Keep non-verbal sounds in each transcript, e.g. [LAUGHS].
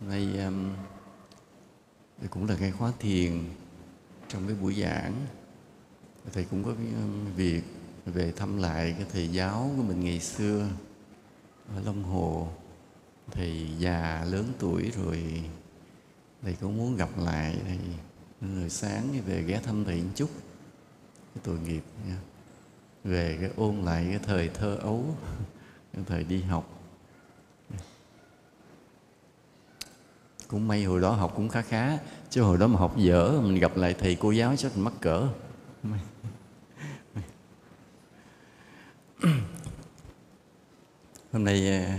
nay um, đây cũng là cái khóa thiền trong cái buổi giảng. Thầy cũng có cái um, việc về thăm lại cái thầy giáo của mình ngày xưa ở Long Hồ. Thầy già lớn tuổi rồi thầy cũng muốn gặp lại thầy. Người sáng về ghé thăm thầy một chút. Cái tội nghiệp nha về cái ôn lại cái thời thơ ấu [LAUGHS] cái thời đi học. Cũng may hồi đó học cũng khá khá, chứ hồi đó mà học dở, mình gặp lại thầy cô giáo chắc mình mắc cỡ. Hôm nay à,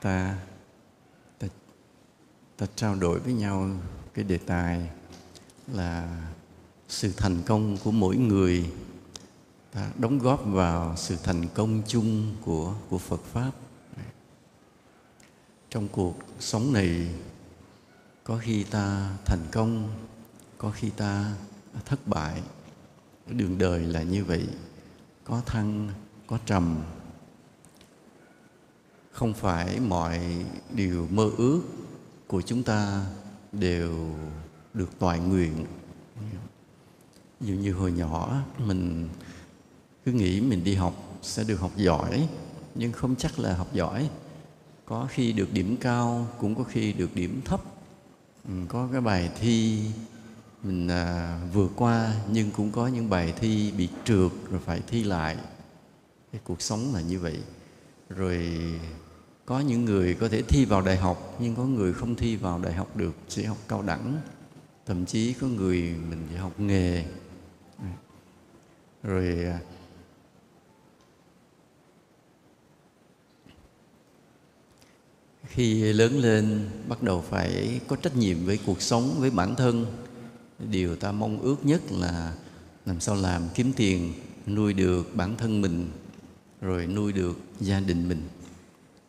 ta ta ta trao đổi với nhau cái đề tài là sự thành công của mỗi người. Ta đóng góp vào sự thành công chung của của Phật pháp. Trong cuộc sống này có khi ta thành công, có khi ta thất bại. Đường đời là như vậy, có thăng, có trầm. Không phải mọi điều mơ ước của chúng ta đều được toại nguyện. Dường dụ như hồi nhỏ, mình cứ nghĩ mình đi học sẽ được học giỏi, nhưng không chắc là học giỏi. Có khi được điểm cao, cũng có khi được điểm thấp. Ừ, có cái bài thi mình à, vượt qua nhưng cũng có những bài thi bị trượt rồi phải thi lại. Cái cuộc sống là như vậy. Rồi có những người có thể thi vào đại học nhưng có người không thi vào đại học được chỉ học cao đẳng. Thậm chí có người mình chỉ học nghề. Rồi à, khi lớn lên, bắt đầu phải có trách nhiệm với cuộc sống, với bản thân. Điều ta mong ước nhất là làm sao làm kiếm tiền, nuôi được bản thân mình, rồi nuôi được gia đình mình.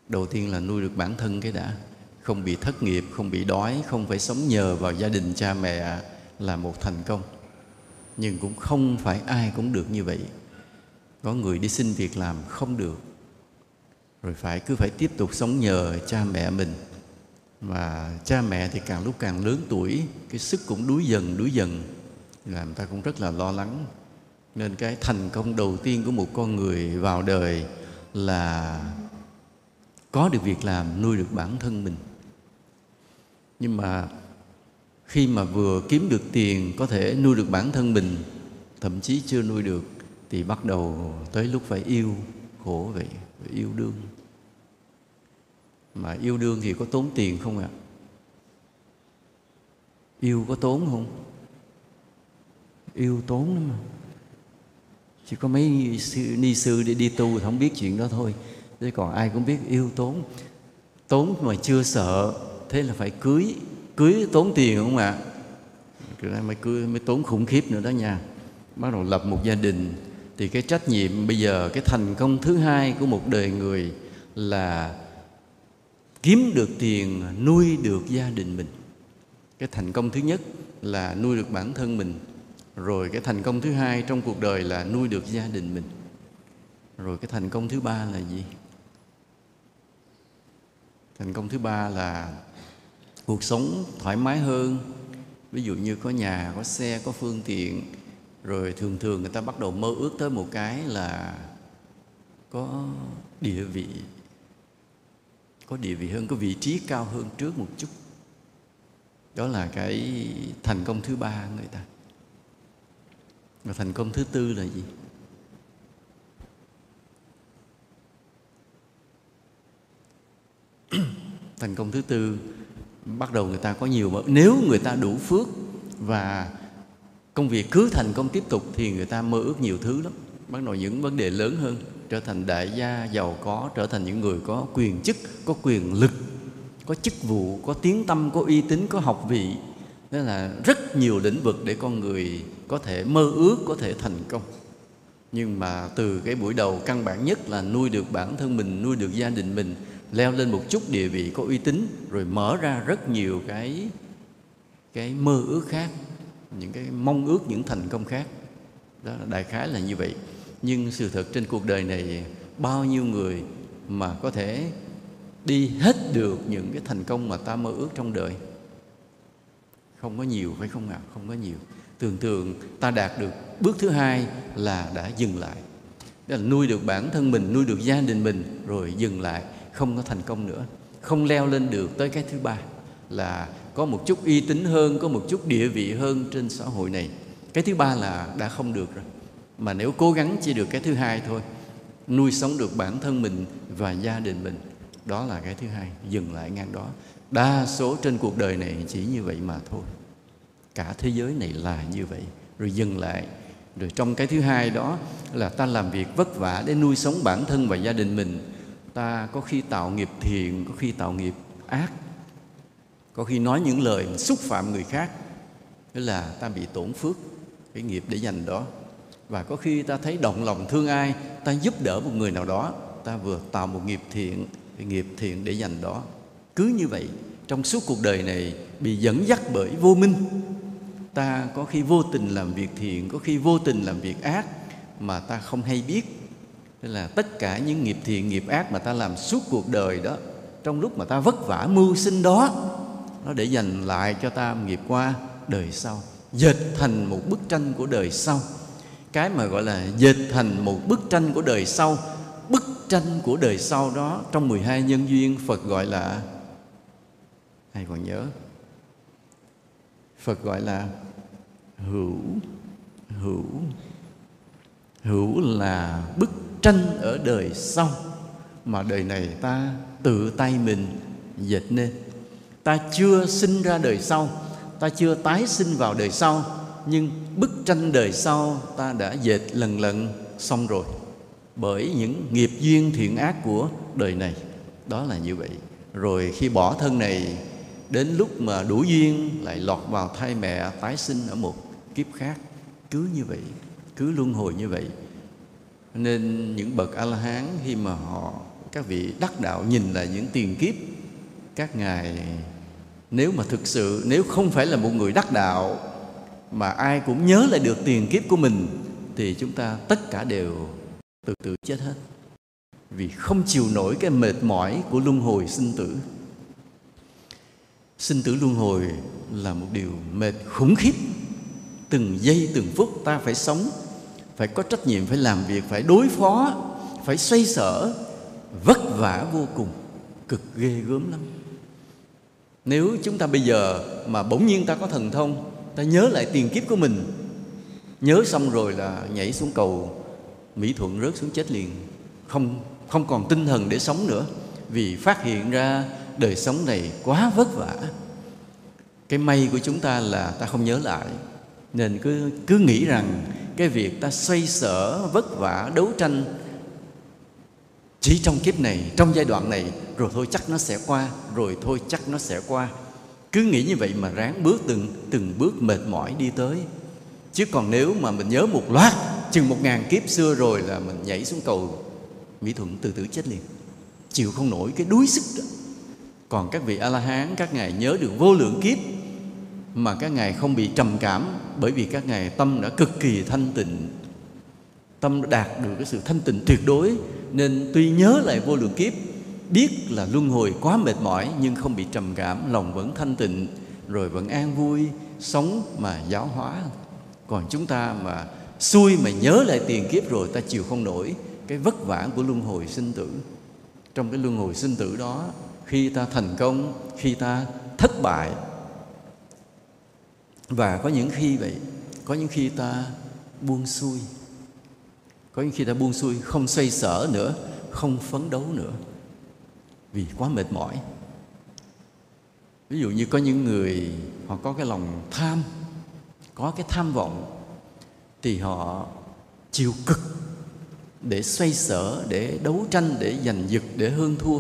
Đầu tiên là nuôi được bản thân cái đã. Không bị thất nghiệp, không bị đói, không phải sống nhờ vào gia đình, cha mẹ là một thành công. Nhưng cũng không phải ai cũng được như vậy. Có người đi xin việc làm không được rồi phải cứ phải tiếp tục sống nhờ cha mẹ mình. Và cha mẹ thì càng lúc càng lớn tuổi, cái sức cũng đuối dần đuối dần. Làm ta cũng rất là lo lắng. Nên cái thành công đầu tiên của một con người vào đời là có được việc làm, nuôi được bản thân mình. Nhưng mà khi mà vừa kiếm được tiền, có thể nuôi được bản thân mình, thậm chí chưa nuôi được, thì bắt đầu tới lúc phải yêu khổ vậy, phải yêu đương mà yêu đương thì có tốn tiền không ạ? À? yêu có tốn không? Yêu tốn lắm mà. Chỉ có mấy sư, ni sư đi đi tu thì không biết chuyện đó thôi. Chứ còn ai cũng biết yêu tốn. Tốn mà chưa sợ thế là phải cưới cưới tốn tiền không ạ? À? mới cưới mới tốn khủng khiếp nữa đó nha. Bắt đầu lập một gia đình. Thì cái trách nhiệm bây giờ cái thành công thứ hai của một đời người là kiếm được tiền, nuôi được gia đình mình. Cái thành công thứ nhất là nuôi được bản thân mình. Rồi cái thành công thứ hai trong cuộc đời là nuôi được gia đình mình. Rồi cái thành công thứ ba là gì? Thành công thứ ba là cuộc sống thoải mái hơn. Ví dụ như có nhà, có xe, có phương tiện. Rồi thường thường người ta bắt đầu mơ ước tới một cái là có địa vị có địa vị hơn, có vị trí cao hơn trước một chút. Đó là cái thành công thứ ba người ta. Và thành công thứ tư là gì? [CLEARS THROAT] Thành công thứ tư, bắt đầu người ta có nhiều nếu người ta đủ phước và công việc cứ thành công tiếp tục thì người ta mơ ước nhiều thứ lắm. Bắt đầu những vấn đề lớn hơn trở thành đại gia, giàu có, trở thành những người có quyền chức, có quyền lực, có chức vụ, có tiếng tâm, có uy tín, có học vị. Đó là rất nhiều lĩnh vực để con người có thể mơ ước, có thể thành công. Nhưng mà từ cái buổi đầu, căn bản nhất là nuôi được bản thân mình, nuôi được gia đình mình, leo lên một chút địa vị có uy tín, rồi mở ra rất nhiều cái cái mơ ước khác, những cái mong ước, những thành công khác. Đó đại khái là như vậy nhưng sự thật trên cuộc đời này, bao nhiêu người mà có thể đi hết được những cái thành công mà ta mơ ước trong đời? Không có nhiều, phải không ạ? Không có nhiều. Thường thường ta đạt được bước thứ hai là đã dừng lại. Đó là nuôi được bản thân mình, nuôi được gia đình mình, rồi dừng lại, không có thành công nữa. Không leo lên được tới cái thứ ba là có một chút uy tín hơn, có một chút địa vị hơn trên xã hội này. Cái thứ ba là đã không được rồi mà nếu cố gắng chỉ được cái thứ hai thôi, nuôi sống được bản thân mình và gia đình mình, đó là cái thứ hai, dừng lại ngang đó. Đa số trên cuộc đời này chỉ như vậy mà thôi. Cả thế giới này là như vậy. Rồi dừng lại. Rồi trong cái thứ hai đó là ta làm việc vất vả để nuôi sống bản thân và gia đình mình. Ta có khi tạo nghiệp thiện, có khi tạo nghiệp ác. Có khi nói những lời xúc phạm người khác. Tức là ta bị tổn phước cái nghiệp để dành đó và có khi ta thấy động lòng thương ai, ta giúp đỡ một người nào đó, ta vừa tạo một nghiệp thiện nghiệp thiện để dành đó. Cứ như vậy, trong suốt cuộc đời này, bị dẫn dắt bởi vô minh, ta có khi vô tình làm việc thiện, có khi vô tình làm việc ác mà ta không hay biết. Tức là tất cả những nghiệp thiện, nghiệp ác mà ta làm suốt cuộc đời đó, trong lúc mà ta vất vả mưu sinh đó, nó để dành lại cho ta nghiệp qua đời sau, dệt thành một bức tranh của đời sau cái mà gọi là dệt thành một bức tranh của đời sau. Bức tranh của đời sau đó trong 12 nhân duyên Phật gọi là, ai còn nhớ? Phật gọi là hữu hữu hữu là bức tranh ở đời sau. Mà đời này ta tự tay mình dệt nên. Ta chưa sinh ra đời sau, ta chưa tái sinh vào đời sau nhưng bức tranh đời sau ta đã dệt lần lần xong rồi. Bởi những nghiệp duyên thiện ác của đời này. Đó là như vậy. Rồi khi bỏ thân này, đến lúc mà đủ duyên lại lọt vào thai mẹ tái sinh ở một kiếp khác. Cứ như vậy, cứ luân hồi như vậy. Nên những bậc a la hán khi mà họ, các vị đắc đạo nhìn lại những tiền kiếp, các ngài, nếu mà thực sự, nếu không phải là một người đắc đạo mà ai cũng nhớ lại được tiền kiếp của mình, thì chúng ta tất cả đều từ từ chết hết. Vì không chịu nổi cái mệt mỏi của luân hồi sinh tử. Sinh tử luân hồi là một điều mệt khủng khiếp. Từng giây, từng phút ta phải sống, phải có trách nhiệm phải làm việc, phải đối phó, phải xoay sở, vất vả vô cùng, cực ghê gớm lắm. Nếu chúng ta bây giờ mà bỗng nhiên ta có thần thông ta nhớ lại tiền kiếp của mình. Nhớ xong rồi là nhảy xuống cầu mỹ thuận rớt xuống chết liền. Không không còn tinh thần để sống nữa, vì phát hiện ra đời sống này quá vất vả. Cái may của chúng ta là ta không nhớ lại, nên cứ cứ nghĩ rằng cái việc ta xoay sở vất vả đấu tranh chỉ trong kiếp này, trong giai đoạn này, rồi thôi chắc nó sẽ qua, rồi thôi chắc nó sẽ qua cứ nghĩ như vậy mà ráng bước từng từng bước mệt mỏi đi tới. Chứ còn nếu mà mình nhớ một loạt, chừng một ngàn kiếp xưa rồi là mình nhảy xuống cầu mỹ thuận từ từ chết liền. Chịu không nổi cái đuối sức đó. Còn các vị a la hán các ngài nhớ được vô lượng kiếp mà các ngài không bị trầm cảm bởi vì các ngài tâm đã cực kỳ thanh tịnh. Tâm đã đạt được cái sự thanh tịnh tuyệt đối, nên tuy nhớ lại vô lượng kiếp biết là luân hồi quá mệt mỏi nhưng không bị trầm cảm, lòng vẫn thanh tịnh, rồi vẫn an vui, sống mà giáo hóa. Còn chúng ta mà xui mà nhớ lại tiền kiếp rồi, ta chịu không nổi cái vất vả của luân hồi sinh tử. Trong cái luân hồi sinh tử đó, khi ta thành công, khi ta thất bại, và có những khi vậy, có những khi ta buông xuôi, có những khi ta buông xuôi không xoay sở nữa, không phấn đấu nữa vì quá mệt mỏi. Ví dụ như có những người họ có cái lòng tham, có cái tham vọng, thì họ chịu cực để xoay sở, để đấu tranh, để giành giật, để hơn thua.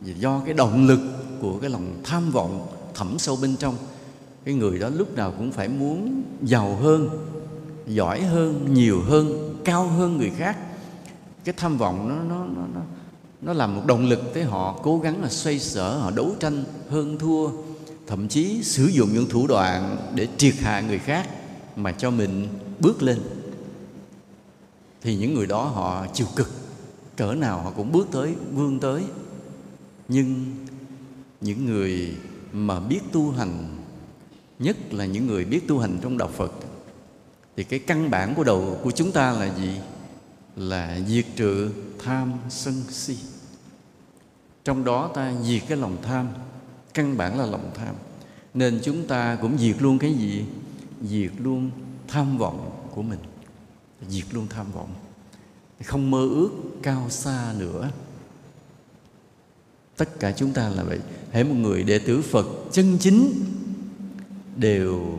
Vì do cái động lực của cái lòng tham vọng thẳm sâu bên trong, cái người đó lúc nào cũng phải muốn giàu hơn, giỏi hơn, nhiều hơn, cao hơn người khác. Cái tham vọng nó nó nó nó nó làm một động lực tới họ cố gắng là xoay sở, họ đấu tranh, hơn thua, thậm chí sử dụng những thủ đoạn để triệt hạ người khác mà cho mình bước lên. Thì những người đó họ chịu cực, cỡ nào họ cũng bước tới, vươn tới. Nhưng những người mà biết tu hành, nhất là những người biết tu hành trong đạo phật, thì cái căn bản của đầu của chúng ta là gì? Là diệt trừ tham sân si. Trong đó ta diệt cái lòng tham, căn bản là lòng tham. Nên chúng ta cũng diệt luôn cái gì? Diệt luôn tham vọng của mình. Diệt luôn tham vọng. Không mơ ước cao xa nữa. Tất cả chúng ta là vậy. Hễ một người đệ tử phật chân chính đều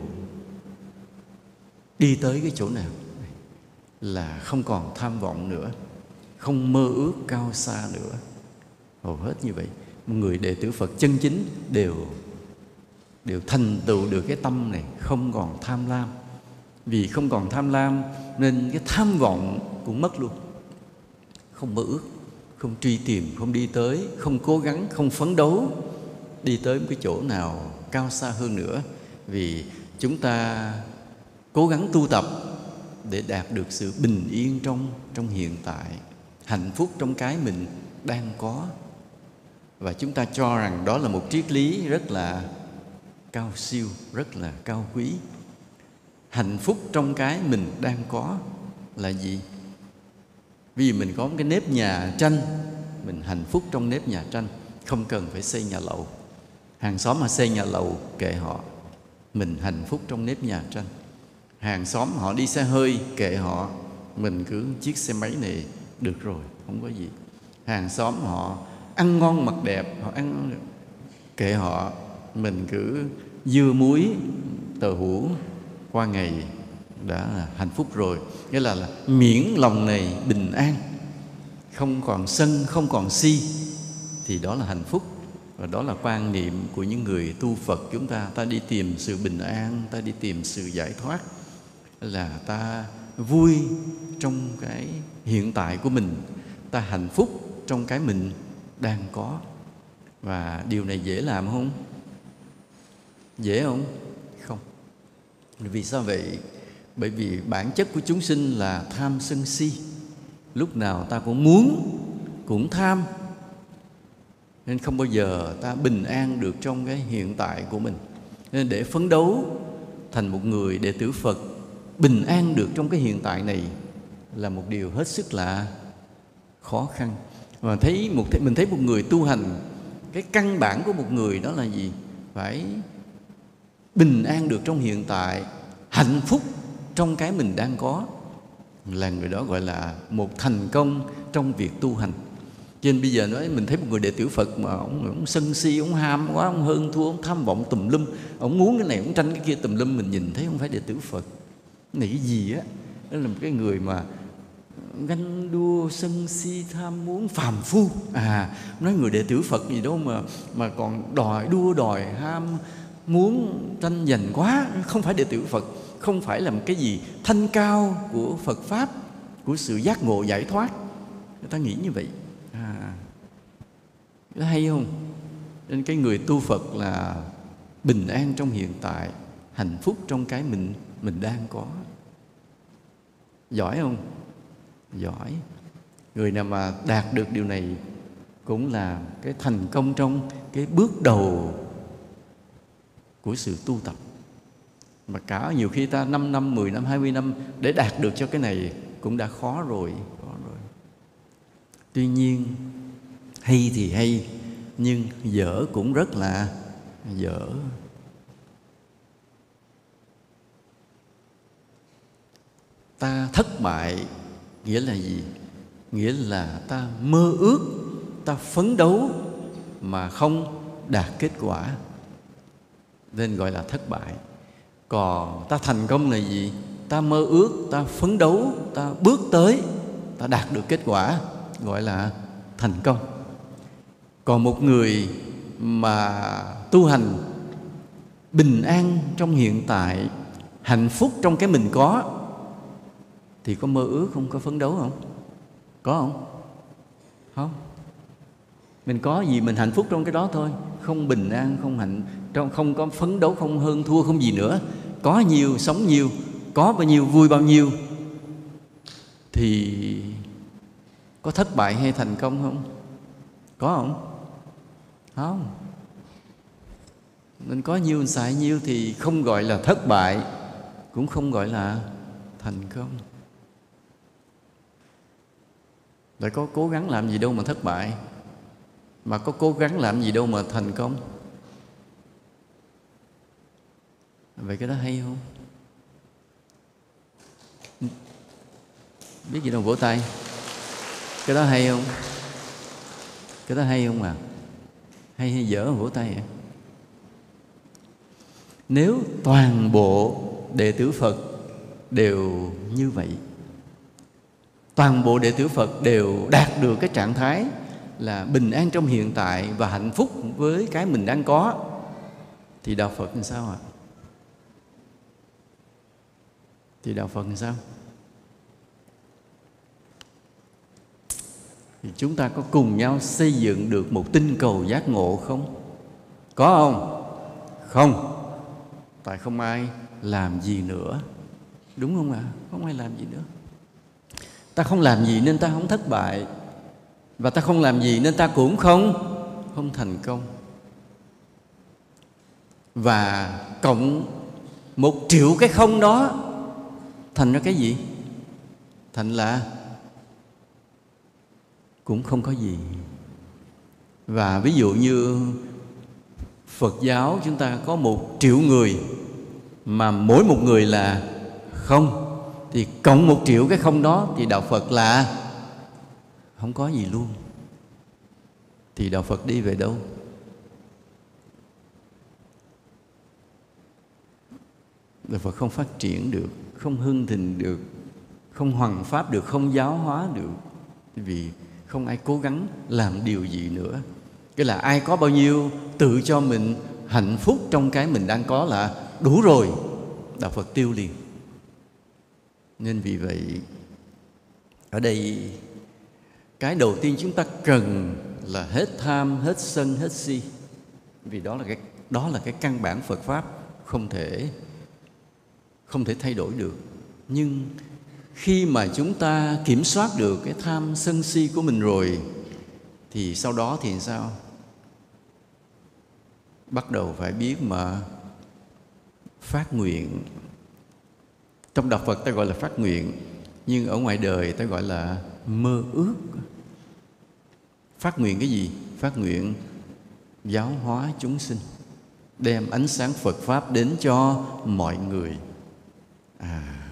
đi tới cái chỗ nào? Là không còn tham vọng nữa không mơ ước cao xa nữa. Hầu hết như vậy, người đệ tử phật chân chính đều đều thành tựu được cái tâm này, không còn tham lam. Vì không còn tham lam nên cái tham vọng cũng mất luôn. Không mơ ước, không truy tìm, không đi tới, không cố gắng, không phấn đấu đi tới một cái chỗ nào cao xa hơn nữa. Vì chúng ta cố gắng tu tập để đạt được sự bình yên trong trong hiện tại hạnh phúc trong cái mình đang có. Và chúng ta cho rằng đó là một triết lý rất là cao siêu, rất là cao quý. Hạnh phúc trong cái mình đang có là gì? Vì mình có một cái nếp nhà tranh, mình hạnh phúc trong nếp nhà tranh, không cần phải xây nhà lầu. Hàng xóm mà xây nhà lầu kệ họ, mình hạnh phúc trong nếp nhà tranh. Hàng xóm họ đi xe hơi kệ họ, mình cứ chiếc xe máy này được rồi không có gì. Hàng xóm họ ăn ngon mặc đẹp họ ăn kệ họ mình cứ dưa muối tờ hũ qua ngày đã là hạnh phúc rồi. Nghĩa là, là miễn lòng này bình an không còn sân không còn si thì đó là hạnh phúc. Và đó là quan niệm của những người tu Phật chúng ta. Ta đi tìm sự bình an ta đi tìm sự giải thoát. Là ta vui trong cái hiện tại của mình, ta hạnh phúc trong cái mình đang có. Và điều này dễ làm không? Dễ không? Không. Vì sao vậy? Bởi vì bản chất của chúng sinh là tham sân si. Lúc nào ta cũng muốn, cũng tham, nên không bao giờ ta bình an được trong cái hiện tại của mình. Nên để phấn đấu thành một người đệ tử phật bình an được trong cái hiện tại này là một điều hết sức là khó khăn. Và thấy một mình thấy một người tu hành cái căn bản của một người đó là gì? Phải bình an được trong hiện tại hạnh phúc trong cái mình đang có. Là người đó gọi là một thành công trong việc tu hành. Cho nên bây giờ nói mình thấy một người đệ tử Phật mà ông, ông sân si, ông ham quá, ông hơn thua, ông tham vọng tùm lum Ông muốn cái này, ông tranh cái kia tùm lum Mình nhìn thấy không phải đệ tử Phật. Cái này cái gì á, Đó là một cái người mà ganh đua, sân si, tham muốn, phàm phu. À nói người đệ tử phật gì đâu mà mà còn đòi đua, đòi ham muốn tranh giành quá. Không phải đệ tử phật, không phải là một cái gì thanh cao của phật pháp, của sự giác ngộ giải thoát. Người ta nghĩ như vậy. À có hay không? Nên cái người tu phật là bình an trong hiện tại, hạnh phúc trong cái mình mình đang có. Giỏi không? Giỏi. Người nào mà đạt được điều này cũng là cái thành công trong cái bước đầu của sự tu tập. Mà cả nhiều khi ta 5 năm, 10 năm, 20 năm để đạt được cho cái này cũng đã khó rồi, khó rồi. Tuy nhiên hay thì hay nhưng dở cũng rất là dở. Ta thất bại, nghĩa là gì? Nghĩa là ta mơ ước, ta phấn đấu mà không đạt kết quả. Nên gọi là thất bại. Còn ta thành công là gì? Ta mơ ước, ta phấn đấu, ta bước tới, ta đạt được kết quả, gọi là thành công. Còn một người mà tu hành bình an trong hiện tại, hạnh phúc trong cái mình có thì có mơ ước không? Có phấn đấu không? Có không? Không. Mình có gì mình hạnh phúc trong cái đó thôi. Không bình an, không hạnh, trong, không có phấn đấu, không hơn thua, không gì nữa. Có nhiều, sống nhiều. Có bao nhiêu, vui bao nhiêu. Thì có thất bại hay thành công không? Có không? Không. Mình có nhiều, mình xài nhiêu thì không gọi là thất bại, cũng không gọi là thành công. Lại có cố gắng làm gì đâu mà thất bại, mà có cố gắng làm gì đâu mà thành công. Vậy cái đó hay không? Biết gì đâu, vỗ tay. Cái đó hay không? Cái đó hay không à? Hay hay dở, vỗ tay à nếu toàn bộ đệ tử phật đều như vậy toàn bộ đệ tử phật đều đạt được cái trạng thái là bình an trong hiện tại và hạnh phúc với cái mình đang có. Thì đạo phật làm sao ạ? À? thì đạo phật làm sao? Thì chúng ta có cùng nhau xây dựng được một tinh cầu giác ngộ không? Có không? Không. Tại không ai làm gì nữa. Đúng không ạ? À? không ai làm gì nữa ta không làm gì nên ta không thất bại. Và ta không làm gì nên ta cũng không không thành công. Và cộng một triệu cái không đó thành ra cái gì? Thành là cũng không có gì. Và ví dụ như phật giáo chúng ta có một triệu người mà mỗi một người là không thì cộng một triệu cái không đó thì đạo phật là không có gì luôn. Thì đạo phật đi về đâu? Đạo phật không phát triển được, không hưng thịnh được, không hoằng pháp được, không giáo hóa được. Vì không ai cố gắng làm điều gì nữa. Cái là ai có bao nhiêu tự cho mình hạnh phúc trong cái mình đang có là đủ rồi. Đạo phật tiêu liền nên vì vậy, ở đây, cái đầu tiên chúng ta cần là hết tham, hết sân, hết si. Vì đó là cái, đó là cái căn bản phật pháp không thể không thể thay đổi được. Nhưng khi mà chúng ta kiểm soát được cái tham, sân, si của mình rồi, thì sau đó thì sao? Bắt đầu phải biết mà phát nguyện trong đạo phật ta gọi là phát nguyện, nhưng ở ngoài đời ta gọi là mơ ước. Phát nguyện cái gì? Phát nguyện giáo hóa chúng sinh, đem ánh sáng phật pháp đến cho mọi người. À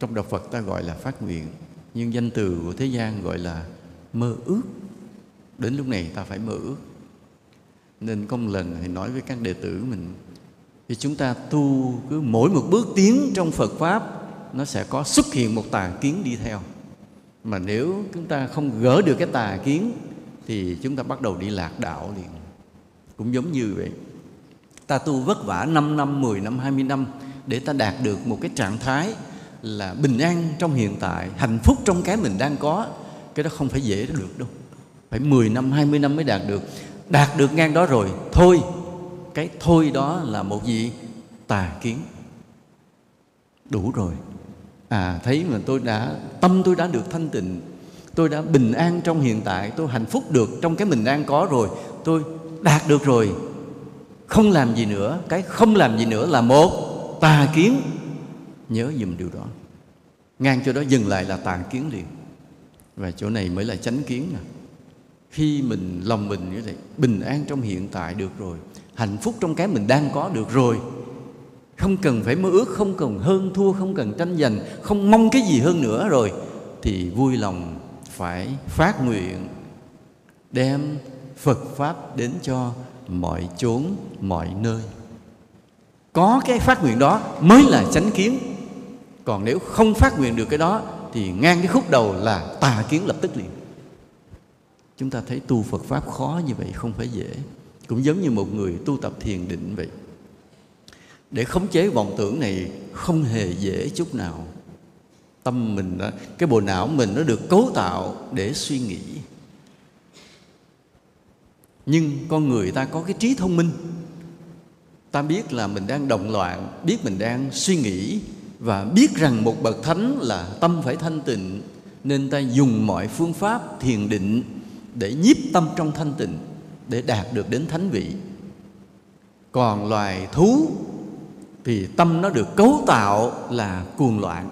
trong đạo phật ta gọi là phát nguyện, nhưng danh từ của thế gian gọi là mơ ước. Đến lúc này ta phải mơ ước. Nên công lần thì nói với các đệ tử mình thì chúng ta tu cứ mỗi một bước tiến trong Phật pháp nó sẽ có xuất hiện một tà kiến đi theo mà nếu chúng ta không gỡ được cái tà kiến thì chúng ta bắt đầu đi lạc đạo liền cũng giống như vậy ta tu vất vả 5 năm, 10 năm, 20 năm để ta đạt được một cái trạng thái là bình an trong hiện tại, hạnh phúc trong cái mình đang có. Cái đó không phải dễ được đâu. Phải 10 năm, 20 năm mới đạt được. Đạt được ngang đó rồi, thôi. Cái thôi đó là một gì? Tà kiến. Đủ rồi. À thấy mà tôi đã, tâm tôi đã được thanh tịnh. Tôi đã bình an trong hiện tại, tôi hạnh phúc được trong cái mình đang có rồi. Tôi đạt được rồi. Không làm gì nữa, cái không làm gì nữa là một tà kiến nhớ dùm điều đó ngang chỗ đó dừng lại là tà kiến liền và chỗ này mới là chánh kiến nè khi mình lòng mình như vậy bình an trong hiện tại được rồi hạnh phúc trong cái mình đang có được rồi. Không cần phải mơ ước, không cần hơn thua, không cần tranh giành, không mong cái gì hơn nữa rồi, thì vui lòng phải phát nguyện, đem phật pháp đến cho mọi chốn, mọi nơi. Có cái phát nguyện đó mới là chánh kiến. Còn nếu không phát nguyện được cái đó, thì ngang cái khúc đầu là tà kiến lập tức liền. Chúng ta thấy tu phật pháp khó như vậy không phải dễ cũng giống như một người tu tập thiền định vậy. Để khống chế vọng tưởng này không hề dễ chút nào. Tâm mình đó, cái bộ não mình nó được cấu tạo để suy nghĩ. Nhưng con người ta có cái trí thông minh. Ta biết là mình đang động loạn biết mình đang suy nghĩ và biết rằng một bậc thánh là tâm phải thanh tịnh nên ta dùng mọi phương pháp thiền định để nhiếp tâm trong thanh tịnh để đạt được đến thánh vị. Còn loài thú thì tâm nó được cấu tạo là cuồng loạn.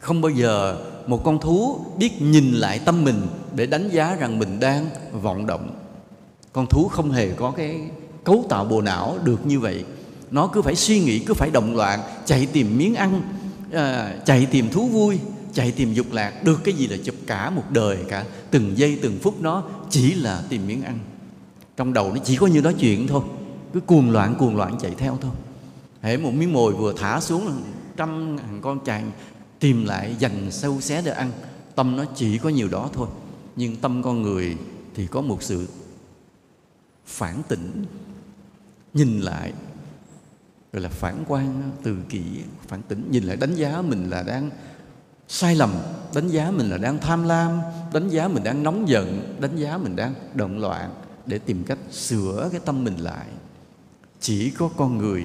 Không bao giờ một con thú biết nhìn lại tâm mình để đánh giá rằng mình đang vọng động. Con thú không hề có cái cấu tạo bộ não được như vậy. Nó cứ phải suy nghĩ cứ phải động loạn chạy tìm miếng ăn à, chạy tìm thú vui chạy tìm dục lạc được cái gì là chụp cả một đời cả. Từng giây từng phút nó chỉ là tìm miếng ăn trong đầu nó chỉ có như đó chuyện thôi. Cứ cuồng loạn cuồng loạn chạy theo thôi. Hễ một miếng mồi vừa thả xuống trăm hàng con chàng tìm lại dành sâu xé để ăn. Tâm nó chỉ có nhiều đó thôi. Nhưng tâm con người thì có một sự phản tỉnh. Nhìn lại, gọi là phản quan từ kỷ, phản tỉnh. Nhìn lại đánh giá mình là đang sai lầm, đánh giá mình là đang tham lam, đánh giá mình đang nóng giận, đánh giá mình đang động loạn để tìm cách sửa cái tâm mình lại. Chỉ có con người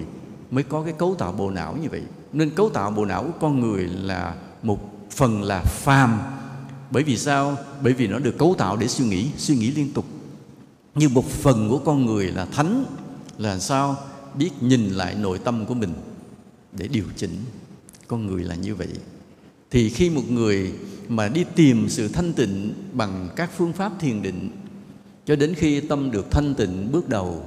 mới có cái cấu tạo bộ não như vậy. Nên cấu tạo bộ não của con người là một phần là phàm. Bởi vì sao? Bởi vì nó được cấu tạo để suy nghĩ suy nghĩ liên tục. Như một phần của con người là thánh, là sao? Biết nhìn lại nội tâm của mình để điều chỉnh. Con người là như vậy. Thì khi một người mà đi tìm sự thanh tịnh bằng các phương pháp thiền định cho đến khi tâm được thanh tịnh bước đầu,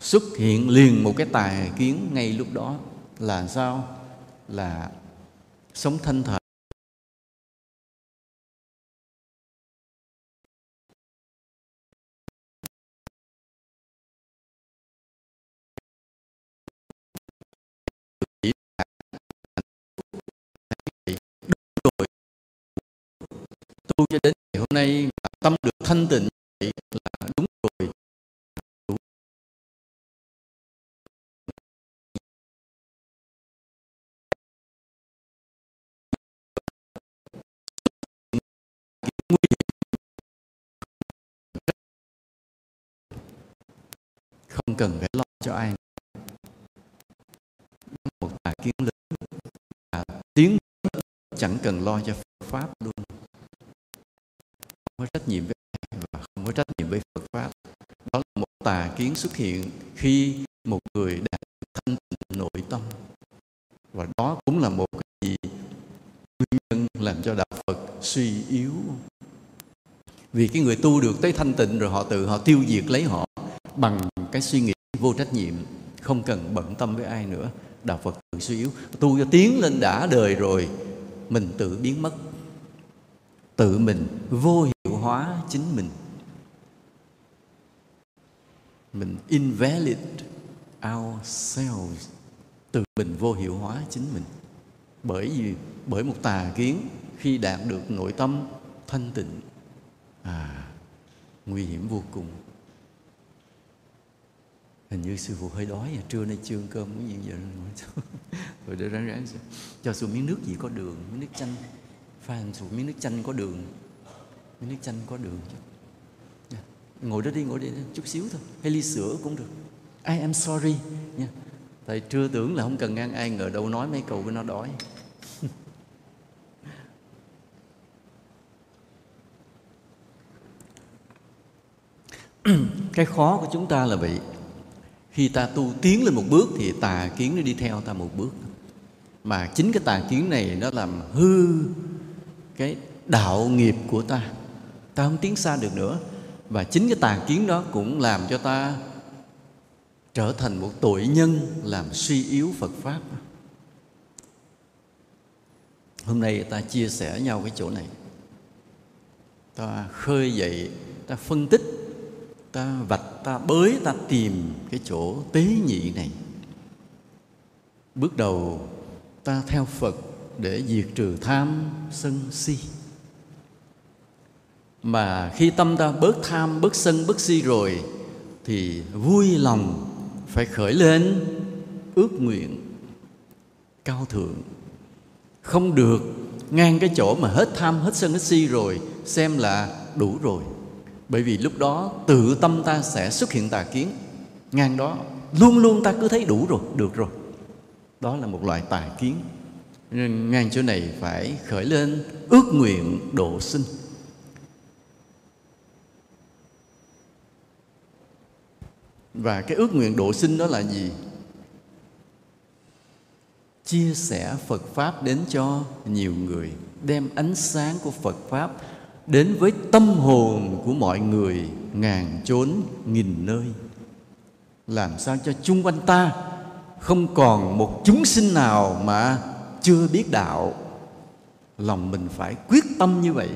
xuất hiện liền một cái tài kiến ngay lúc đó là sao? Là sống thanh thản. Tu cho đến ngày hôm nay mà tâm được thanh tịnh vậy là đúng rồi. Không cần phải lo cho ai. Một tài kiến lớn và tiếng chẳng cần lo cho pháp luôn. Có trách nhiệm với có trách nhiệm với Phật pháp. Đó là một tà kiến xuất hiện khi một người đạt thanh tịnh nội tâm. Và đó cũng là một cái gì nguyên nhân làm cho đạo Phật suy yếu. Vì cái người tu được tới thanh tịnh rồi họ tự họ tiêu diệt lấy họ bằng cái suy nghĩ vô trách nhiệm, không cần bận tâm với ai nữa, đạo Phật tự suy yếu. Tu cho tiến lên đã đời rồi, mình tự biến mất. Tự mình vô hiệu hóa chính mình mình invalid ourselves. Tự mình vô hiệu hóa chính mình. Bởi vì, bởi một tà kiến, khi đạt được nội tâm thanh tịnh à nguy hiểm vô cùng. Hình như sư phụ hơi đói à trưa nay chưa ăn cơm cái gì giờ [LAUGHS] rồi để ráng ráng cho sư miếng nước gì có đường, miếng nước chanh. Pha một miếng nước chanh có đường, miếng nước chanh có đường chứ ngồi đó đi ngồi đi chút xíu thôi. Hay ly sữa cũng được. I am sorry. Nha. Thầy chưa tưởng là không cần ăn ai ngờ đâu nói mấy câu với nó đói. [LAUGHS] Cái khó của chúng ta là vậy. Khi ta tu tiến lên một bước thì tà kiến nó đi theo ta một bước. Mà chính cái tà kiến này nó làm hư cái đạo nghiệp của ta. Ta không tiến xa được nữa và chính cái tà kiến đó cũng làm cho ta trở thành một tội nhân, làm suy yếu Phật pháp. Hôm nay ta chia sẻ nhau cái chỗ này. Ta khơi dậy, ta phân tích, ta vạch, ta bới, ta tìm cái chỗ tế nhị này. Bước đầu ta theo phật để diệt trừ tham sân si mà khi tâm ta bớt tham, bớt sân, bớt si rồi, thì vui lòng phải khởi lên ước nguyện cao thượng. Không được ngang cái chỗ mà hết tham, hết sân, hết si rồi, xem là đủ rồi. Bởi vì lúc đó tự tâm ta sẽ xuất hiện tà kiến. Ngang đó, luôn luôn ta cứ thấy đủ rồi, được rồi. Đó là một loại tà kiến. Nên ngang chỗ này phải khởi lên ước nguyện độ sinh. Và cái ước nguyện độ sinh đó là gì? Chia sẻ phật pháp đến cho nhiều người, đem ánh sáng của phật pháp đến với tâm hồn của mọi người ngàn chốn nghìn nơi. Làm sao cho chung quanh ta không còn một chúng sinh nào mà chưa biết đạo? Lòng mình phải quyết tâm như vậy.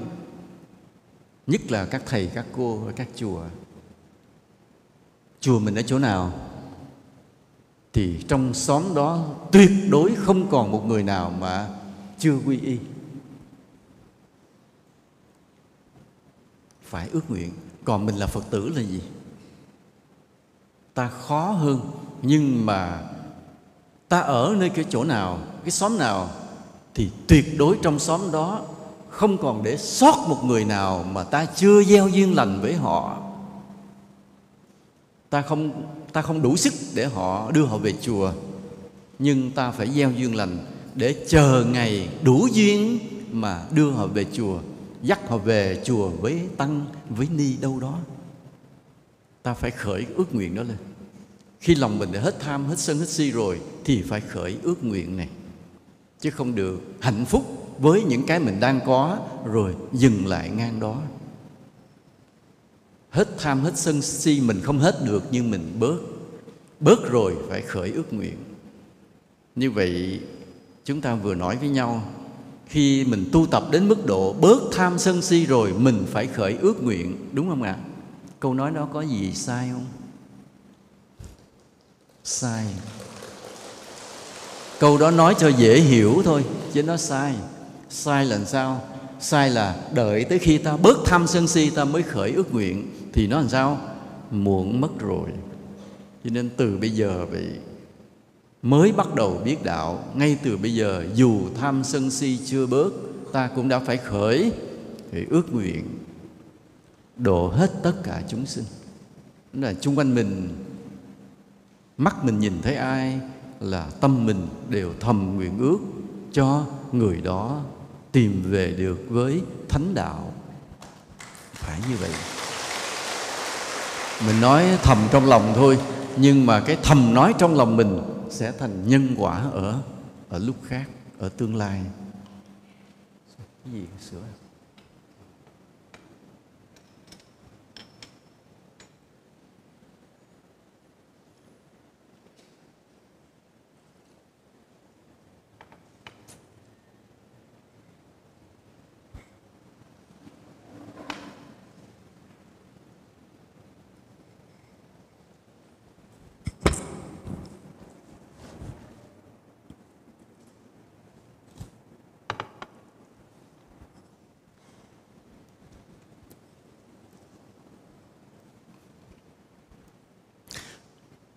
Nhất là các thầy, các cô ở các chùa chùa mình ở chỗ nào? Thì trong xóm đó tuyệt đối không còn một người nào mà chưa quy y. Phải ước nguyện, còn mình là phật tử là gì? Ta khó hơn, nhưng mà ta ở nơi cái chỗ nào, cái xóm nào, thì tuyệt đối trong xóm đó không còn để sót một người nào mà ta chưa gieo duyên lành với họ ta không ta không đủ sức để họ đưa họ về chùa. Nhưng ta phải gieo duyên lành để chờ ngày đủ duyên mà đưa họ về chùa, dắt họ về chùa với tăng, với ni đâu đó. Ta phải khởi ước nguyện đó lên. Khi lòng mình đã hết tham, hết sân, hết si rồi, thì phải khởi ước nguyện này. Chứ không được hạnh phúc với những cái mình đang có, rồi dừng lại ngang đó hết tham, hết sân si mình không hết được, nhưng mình bớt. Bớt rồi phải khởi ước nguyện. Như vậy, chúng ta vừa nói với nhau, khi mình tu tập đến mức độ bớt tham sân si rồi, mình phải khởi ước nguyện, đúng không ạ? Câu nói đó có gì sai không? Sai. Câu đó nói cho dễ hiểu thôi, chứ nó sai. Sai là sao? Sai là đợi tới khi ta bớt tham sân si, ta mới khởi ước nguyện thì nó làm sao? Muộn mất rồi. Cho nên từ bây giờ vậy mới bắt đầu biết đạo, ngay từ bây giờ, dù tham sân si chưa bớt, ta cũng đã phải khởi thì ước nguyện độ hết tất cả chúng sinh. Là chung quanh mình, mắt mình nhìn thấy ai là tâm mình đều thầm nguyện ước cho người đó tìm về được với thánh đạo. Phải như vậy mình nói thầm trong lòng thôi, nhưng mà cái thầm nói trong lòng mình sẽ thành nhân quả ở ở lúc khác, ở tương lai. Cái gì sửa?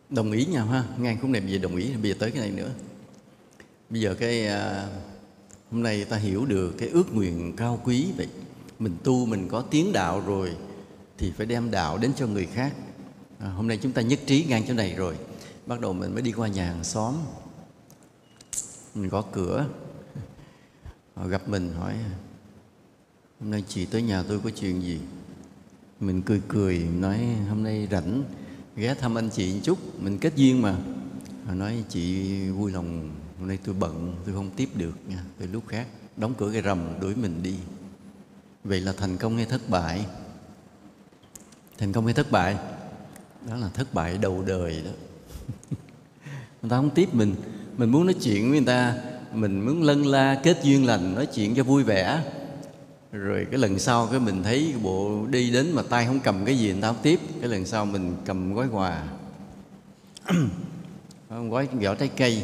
Đồng ý nhau ha. Ngang khúc này bây giờ đồng ý bây giờ tới cái này nữa. Bây giờ cái à, hôm nay ta hiểu được cái ước nguyện cao quý vậy. Mình tu mình có tiếng đạo rồi thì phải đem đạo đến cho người khác. À, hôm nay chúng ta nhất trí ngang chỗ này rồi. Bắt đầu mình mới đi qua nhà hàng xóm. Mình gõ cửa. Họ gặp mình hỏi hôm nay chị tới nhà tôi có chuyện gì? Mình cười cười nói hôm nay rảnh ghé thăm anh chị một chút, mình kết duyên mà. Họ nói, chị vui lòng, hôm nay tôi bận, tôi không tiếp được nha tôi lúc khác, đóng cửa cái rầm, đuổi mình đi. Vậy là thành công hay thất bại? Thành công hay thất bại? Đó là thất bại đầu đời đó. [LAUGHS] Người ta không tiếp mình. Mình muốn nói chuyện với người ta, mình muốn lân la kết duyên lành, nói chuyện cho vui vẻ rồi cái lần sau cái mình thấy bộ đi đến mà tay không cầm cái gì người ta không tiếp cái lần sau mình cầm gói quà. [COUGHS] Gói giỏ trái cây.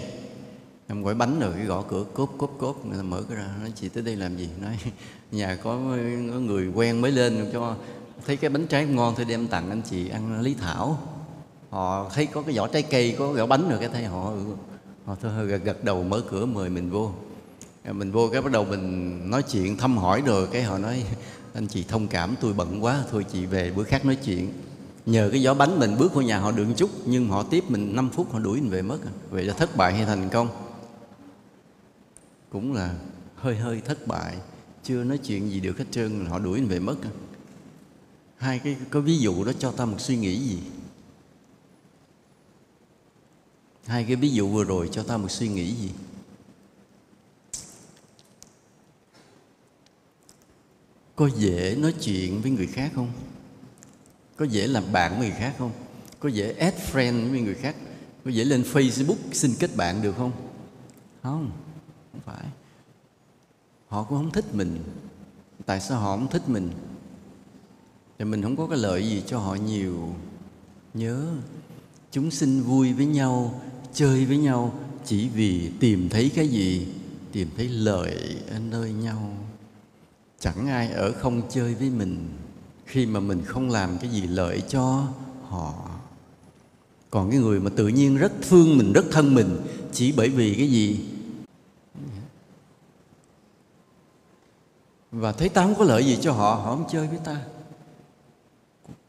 Em gói bánh rồi cái gõ cửa cốp cốp cốp người ta mở cái ra nói chị tới đây làm gì? Nói [LAUGHS] nhà có, có người quen mới lên cho thấy cái bánh trái ngon thì đem tặng anh chị ăn lý thảo. Họ thấy có cái vỏ trái cây có gạo bánh rồi cái thấy họ họ thôi gật, gật đầu mở cửa mời mình vô Dạ, mình vô cái bắt đầu mình nói chuyện, thăm hỏi rồi, cái họ nói, anh chị thông cảm, tôi bận quá, thôi chị về bữa khác nói chuyện. Nhờ cái gió bánh mình bước vào nhà họ được chút, nhưng họ tiếp mình 5 phút, họ đuổi mình về mất vậy là thất bại hay thành công? Cũng là hơi hơi thất bại, chưa nói chuyện gì được hết trơn họ đuổi mình về mất à. hai cái, có ví dụ đó cho ta một suy nghĩ gì? Hai cái ví dụ vừa rồi cho ta một suy nghĩ gì? Có dễ nói chuyện với người khác không? Có dễ làm bạn với người khác không? Có dễ add friend với người khác? Có dễ lên facebook xin kết bạn được không? Không không phải. Họ cũng không thích mình. Tại sao họ không thích mình? Thì mình không có cái lợi gì cho họ nhiều. Nhớ, chúng sinh vui với nhau, chơi với nhau chỉ vì tìm thấy cái gì, tìm thấy lợi ở nơi nhau chẳng ai ở không chơi với mình khi mà mình không làm cái gì lợi cho họ. Còn cái người mà tự nhiên rất thương mình, rất thân mình chỉ bởi vì cái gì? Và thấy ta không có lợi gì cho họ? Họ không chơi với ta.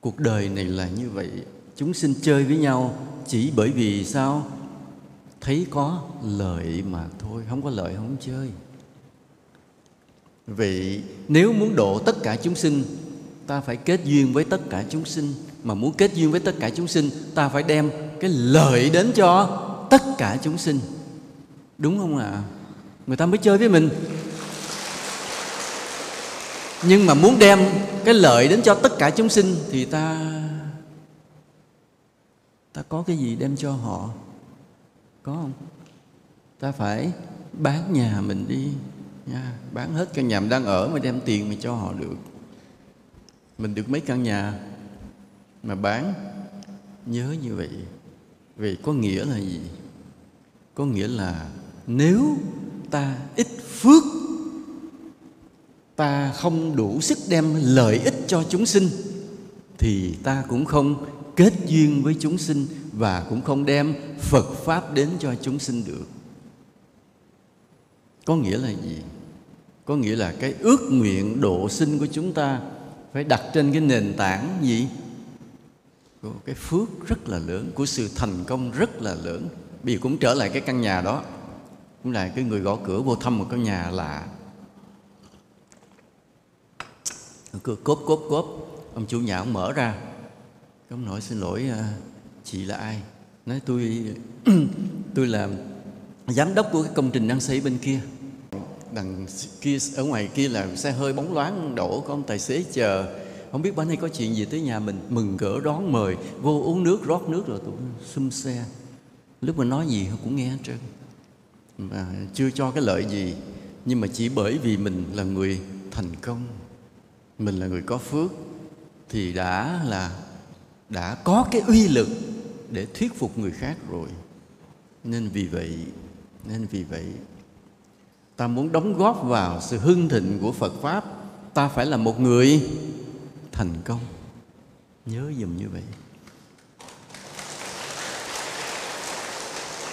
Cuộc đời này là như vậy. Chúng sinh chơi với nhau chỉ bởi vì sao? Thấy có lợi mà thôi. Không có lợi, không chơi. Vị, nếu muốn độ tất cả chúng sinh, ta phải kết duyên với tất cả chúng sinh. Mà muốn kết duyên với tất cả chúng sinh, ta phải đem cái lợi đến cho tất cả chúng sinh. Đúng không ạ? À? người ta mới chơi với mình. Nhưng mà muốn đem cái lợi đến cho tất cả chúng sinh thì ta ta có cái gì đem cho họ? Có không? Ta phải bán nhà mình đi nha, bán hết căn nhà mình đang ở mà đem tiền mình cho họ được. Mình được mấy căn nhà mà bán? Nhớ như vậy vì có nghĩa là gì? Có nghĩa là nếu ta ít phước, ta không đủ sức đem lợi ích cho chúng sinh, thì ta cũng không kết duyên với chúng sinh và cũng không đem Phật pháp đến cho chúng sinh được. Có nghĩa là gì? Có nghĩa là cái ước nguyện độ sinh của chúng ta phải đặt trên cái nền tảng gì? Của cái phước rất là lớn, của sự thành công rất là lớn. Bây giờ cũng trở lại cái căn nhà đó, cũng là cái người gõ cửa vô thăm một căn nhà lạ cửa cốp cốp cốp ông chủ nhà ông mở ra ông nói xin lỗi à, chị là ai nói tôi [CLEARS THROAT] tôi là giám đốc của cái công trình đang xây bên kia. Đằng kia ở ngoài kia là xe hơi bóng loáng đổ, có ông tài xế chờ. Không biết bữa nay có chuyện gì tới nhà mình. Mừng cỡ đón mời, vô uống nước, rót nước rồi tụi xum xe. Lúc mà nói gì cũng nghe hết trơn. Mà chưa cho cái lợi gì, nhưng mà chỉ bởi vì mình là người thành công, mình là người có phước, thì đã là, đã có cái uy lực để thuyết phục người khác rồi. Nên vì vậy nên vì vậy ta muốn đóng góp vào sự hưng thịnh của phật pháp ta phải là một người thành công. Nhớ dùm như vậy.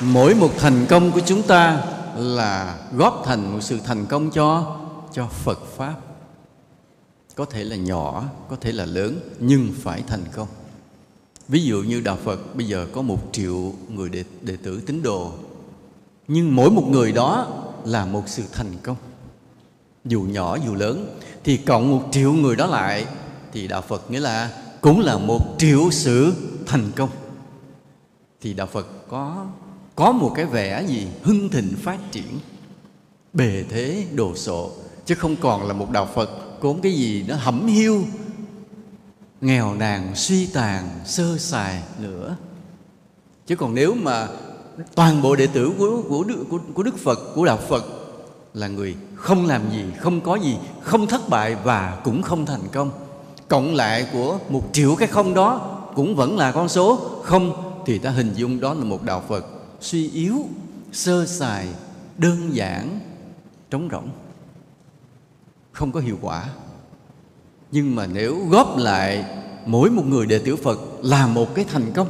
Mỗi một thành công của chúng ta là góp thành một sự thành công cho cho phật pháp. Có thể là nhỏ có thể là lớn nhưng phải thành công. Ví dụ như đạo phật bây giờ có một triệu người đệ, đệ tử tín đồ nhưng mỗi một người đó là một sự thành công. Dù nhỏ, dù lớn, thì cộng một triệu người đó lại, thì đạo phật nghĩa là cũng là một triệu sự thành công. Thì đạo phật có có một cái vẻ gì hưng thịnh phát triển, bề thế đồ sộ, chứ không còn là một đạo phật có cái gì nó hẩm hiu, nghèo nàn, suy tàn, sơ sài nữa. Chứ còn nếu mà toàn bộ đệ tử của của Đức, của, của Đức Phật của đạo Phật là người không làm gì không có gì không thất bại và cũng không thành công. Cộng lại của một triệu cái không đó cũng vẫn là con số không thì ta hình dung đó là một đạo Phật suy yếu sơ sài đơn giản trống rỗng không có hiệu quả. Nhưng mà nếu góp lại mỗi một người đệ tử phật là một cái thành công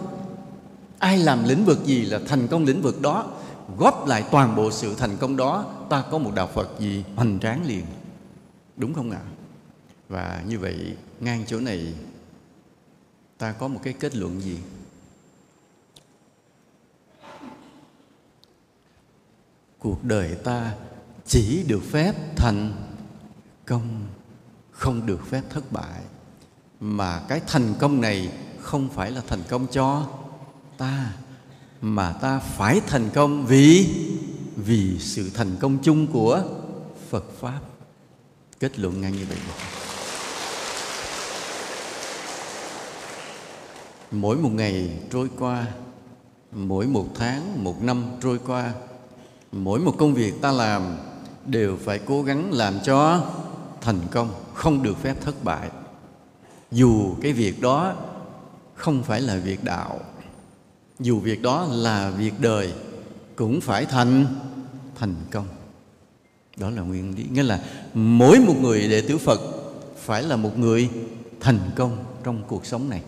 ai làm lĩnh vực gì là thành công lĩnh vực đó. Góp lại toàn bộ sự thành công đó, ta có một đạo phật gì hoành tráng liền. Đúng không ạ? Và như vậy, ngang chỗ này, ta có một cái kết luận gì? Cuộc đời ta chỉ được phép thành công, không được phép thất bại. Mà cái thành công này không phải là thành công cho ta, mà ta phải thành công vì vì sự thành công chung của Phật pháp. Kết luận ngay như vậy. Mỗi một ngày trôi qua, mỗi một tháng, một năm trôi qua, mỗi một công việc ta làm đều phải cố gắng làm cho thành công, không được phép thất bại. Dù cái việc đó không phải là việc đạo dù việc đó là việc đời, cũng phải thành thành công. Đó là nguyên lý. Nghĩa là mỗi một người đệ tử phật phải là một người thành công trong cuộc sống này.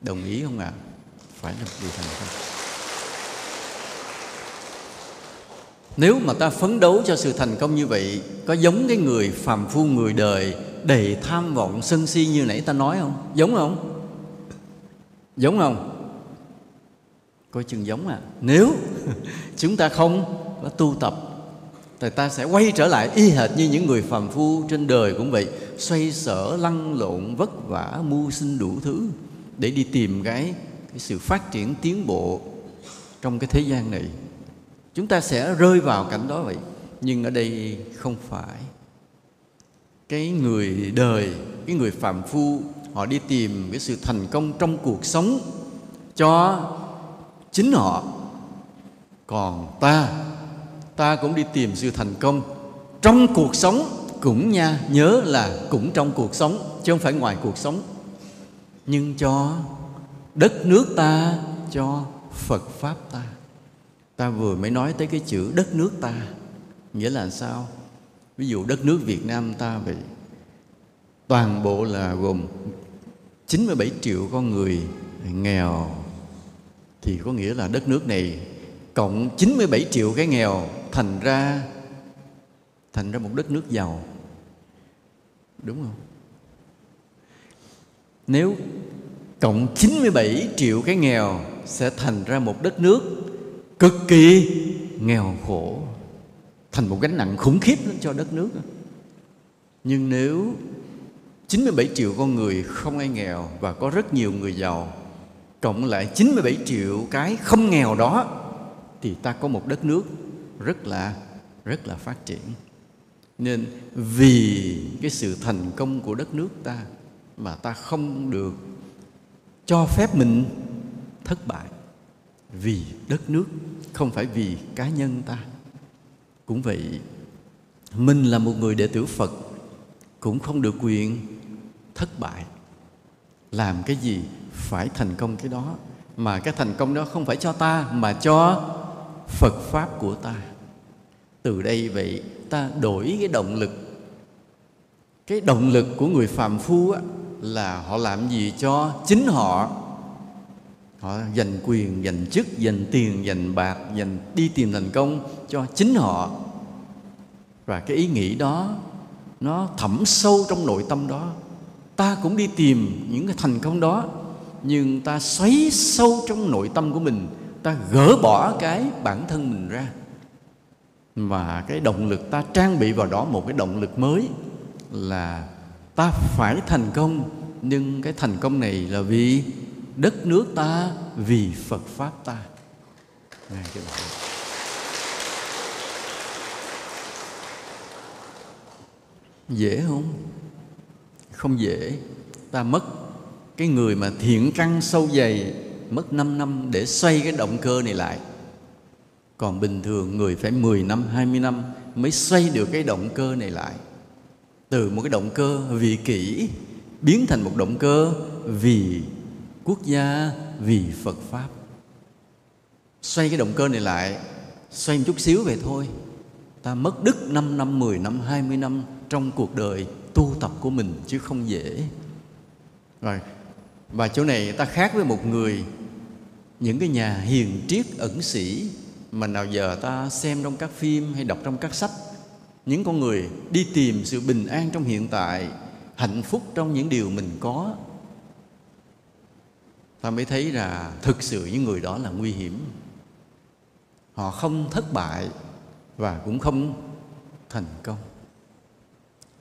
Đồng ý không ạ? À? phải là một người thành công. Nếu mà ta phấn đấu cho sự thành công như vậy, có giống cái người phàm phu người đời đầy tham vọng, sân si như nãy ta nói không? Giống không? Giống không? Coi chừng giống à. Nếu [LAUGHS] chúng ta không có tu tập thì ta sẽ quay trở lại y hệt như những người phàm phu trên đời cũng vậy xoay sở lăn lộn vất vả mưu sinh đủ thứ để đi tìm cái, cái sự phát triển tiến bộ trong cái thế gian này. Chúng ta sẽ rơi vào cảnh đó vậy. Nhưng ở đây không phải. Cái người đời cái người phàm phu họ đi tìm cái sự thành công trong cuộc sống cho chính họ. Còn ta ta cũng đi tìm sự thành công trong cuộc sống, cũng nha, nhớ là cũng trong cuộc sống, chứ không phải ngoài cuộc sống. Nhưng cho đất nước ta, cho phật pháp ta. Ta vừa mới nói tới cái chữ đất nước ta, nghĩa là sao? Ví dụ đất nước việt nam ta vậy, toàn bộ là gồm 97 triệu con người nghèo thì có nghĩa là đất nước này cộng 97 triệu cái nghèo thành ra thành ra một đất nước giàu. Đúng không? Nếu cộng 97 triệu cái nghèo sẽ thành ra một đất nước cực kỳ nghèo khổ, thành một gánh nặng khủng khiếp cho đất nước. Nhưng nếu 97 triệu con người không ai nghèo và có rất nhiều người giàu cộng lại 97 triệu cái không nghèo đó, thì ta có một đất nước rất là rất là phát triển. Nên vì cái sự thành công của đất nước ta mà ta không được cho phép mình thất bại vì đất nước, không phải vì cá nhân ta. Cũng vậy, mình là một người đệ tử phật cũng không được quyền thất bại. Làm cái gì phải thành công cái đó. Mà cái thành công đó không phải cho ta mà cho phật pháp của ta. Từ đây vậy ta đổi cái động lực. Cái động lực của người phàm phu á, là họ làm gì cho chính họ? Họ giành quyền giành chức giành tiền giành bạc giành đi tìm thành công cho chính họ. Và cái ý nghĩ đó nó thẩm sâu trong nội tâm đó. Ta cũng đi tìm những cái thành công đó nhưng ta xoáy sâu trong nội tâm của mình ta gỡ bỏ cái bản thân mình ra. Và cái động lực ta trang bị vào đó một cái động lực mới là ta phải thành công. Nhưng cái thành công này là vì đất nước ta vì phật pháp ta. Này, cái dễ không? Không dễ. Ta mất cái người mà thiện căn sâu dày mất 5 năm để xoay cái động cơ này lại. Còn bình thường người phải 10 năm, 20 năm mới xoay được cái động cơ này lại. Từ một cái động cơ vì kỷ biến thành một động cơ vì quốc gia vì Phật pháp. Xoay cái động cơ này lại xoay một chút xíu về thôi. Ta mất đức 5 năm, 10 năm, 20 năm trong cuộc đời tu tập của mình chứ không dễ. Rồi và chỗ này ta khác với một người. Những cái nhà hiền triết, ẩn sĩ mà nào giờ ta xem trong các phim hay đọc trong các sách. Những con người đi tìm sự bình an trong hiện tại, hạnh phúc trong những điều mình có. Ta mới thấy là thực sự những người đó là nguy hiểm. Họ không thất bại và cũng không thành công.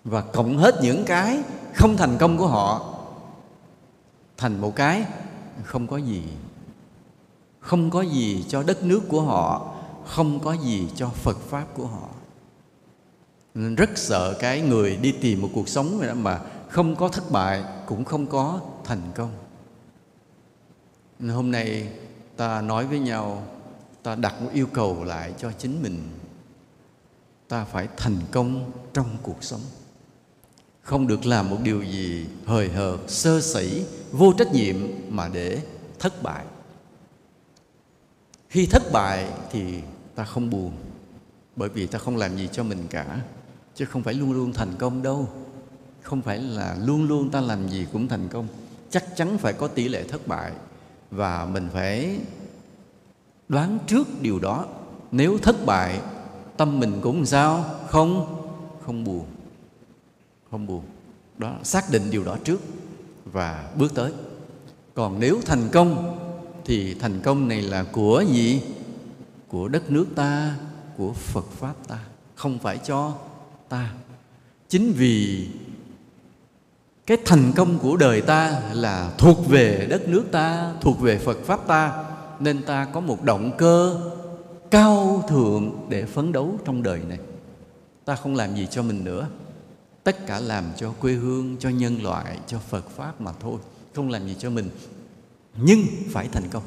Và cộng hết những cái không thành công của họ thành một cái. Không có gì, không có gì cho đất nước của họ, không có gì cho phật pháp của họ. Nên rất sợ cái người đi tìm một cuộc sống mà không có thất bại, cũng không có thành công. Nên hôm nay ta nói với nhau, ta đặt một yêu cầu lại cho chính mình. Ta phải thành công trong cuộc sống không được làm một điều gì hời hợt, sơ sẩy, vô trách nhiệm mà để thất bại. Khi thất bại thì ta không buồn, bởi vì ta không làm gì cho mình cả, chứ không phải luôn luôn thành công đâu. Không phải là luôn luôn ta làm gì cũng thành công. Chắc chắn phải có tỷ lệ thất bại, và mình phải đoán trước điều đó. Nếu thất bại, tâm mình cũng sao? Không không buồn không buồn. Đó, xác định điều đó trước và bước tới. Còn nếu thành công, thì thành công này là của gì? Của đất nước ta, của phật pháp ta. Không phải cho ta. Chính vì cái thành công của đời ta là thuộc về đất nước ta, thuộc về phật pháp ta, nên ta có một động cơ cao thượng để phấn đấu trong đời này. Ta không làm gì cho mình nữa tất cả làm cho quê hương, cho nhân loại, cho phật pháp mà thôi, không làm gì cho mình. Nhưng phải thành công.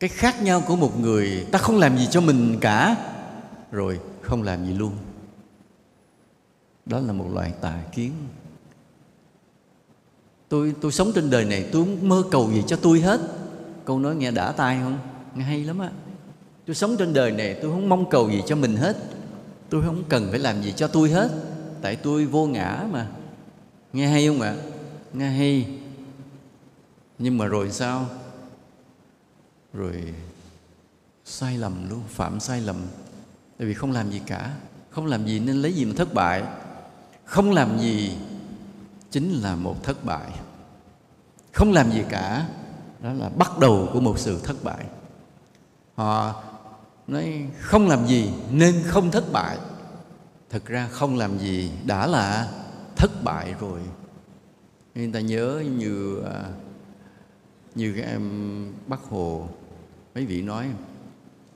Cái khác nhau của một người, ta không làm gì cho mình cả, rồi không làm gì luôn. Đó là một loại tà kiến. Tôi tôi sống trên đời này, tôi không mơ cầu gì cho tôi hết. Câu nói nghe đã tai không? Nghe hay lắm á. Tôi sống trên đời này, tôi không mong cầu gì cho mình hết tôi không cần phải làm gì cho tôi hết. Tại tôi vô ngã mà. Nghe hay không ạ? Nghe hay. Nhưng mà rồi sao? Rồi sai lầm luôn, phạm sai lầm. Tại vì không làm gì cả. Không làm gì nên lấy gì mà thất bại? Không làm gì chính là một thất bại. Không làm gì cả, đó là bắt đầu của một sự thất bại. Họ nói, không làm gì nên không thất bại. Thực ra không làm gì đã là thất bại rồi. Nên ta nhớ như à, như các em bắc hồ, mấy vị nói,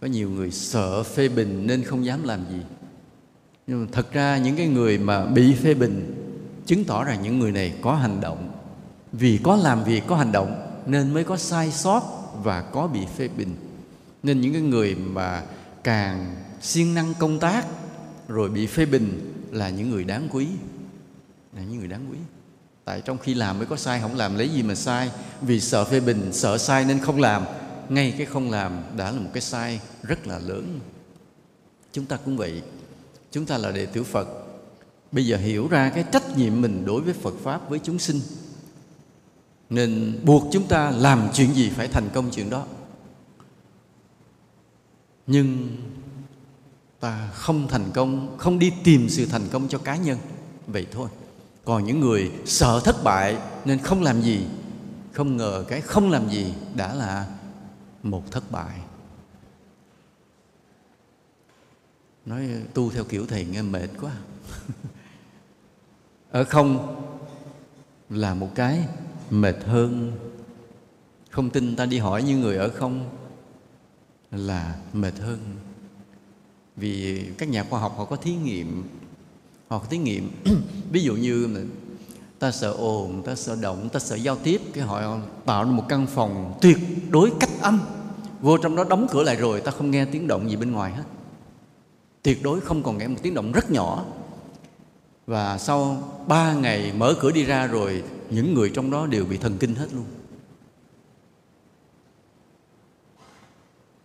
có nhiều người sợ phê bình nên không dám làm gì. Nhưng mà thật ra những cái người mà bị phê bình chứng tỏ rằng những người này có hành động. Vì có làm việc, có hành động nên mới có sai sót và có bị phê bình nên những cái người mà càng siêng năng công tác rồi bị phê bình là những người đáng quý, là những người đáng quý. Tại trong khi làm mới có sai, không làm lấy gì mà sai. Vì sợ phê bình, sợ sai nên không làm. Ngay cái không làm đã là một cái sai rất là lớn. Chúng ta cũng vậy. Chúng ta là đệ tử phật. Bây giờ hiểu ra cái trách nhiệm mình đối với phật pháp với chúng sinh. Nên buộc chúng ta làm chuyện gì phải thành công chuyện đó nhưng ta không thành công, không đi tìm sự thành công cho cá nhân. Vậy thôi. Còn những người sợ thất bại nên không làm gì. Không ngờ cái không làm gì đã là một thất bại. Nói tu theo kiểu thầy nghe mệt quá. [LAUGHS] Ở không là một cái mệt hơn. Không tin ta đi hỏi những người ở không là mệt hơn. Vì các nhà khoa học họ có thí nghiệm, họ có thí nghiệm. [CLEARS THROAT] Ví dụ như ta sợ ồn, ta sợ động, ta sợ giao tiếp, cái họ tạo ra một căn phòng tuyệt đối cách âm. Vô trong đó đóng cửa lại rồi, ta không nghe tiếng động gì bên ngoài hết. Tuyệt đối không còn nghe một tiếng động rất nhỏ. Và sau ba ngày mở cửa đi ra rồi, những người trong đó đều bị thần kinh hết luôn.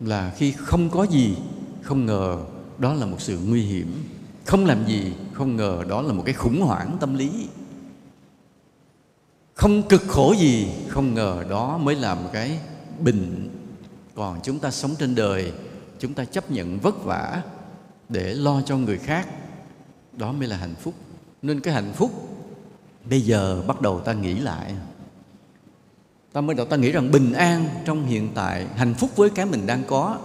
Là khi không có gì, không ngờ đó là một sự nguy hiểm. Không làm gì, không ngờ đó là một cái khủng hoảng tâm lý. Không cực khổ gì, không ngờ đó mới là một cái bình. Còn chúng ta sống trên đời, chúng ta chấp nhận vất vả để lo cho người khác, đó mới là hạnh phúc. Nên cái hạnh phúc bây giờ bắt đầu ta nghĩ lại ta mới đầu ta nghĩ rằng bình an trong hiện tại, hạnh phúc với cái mình đang có.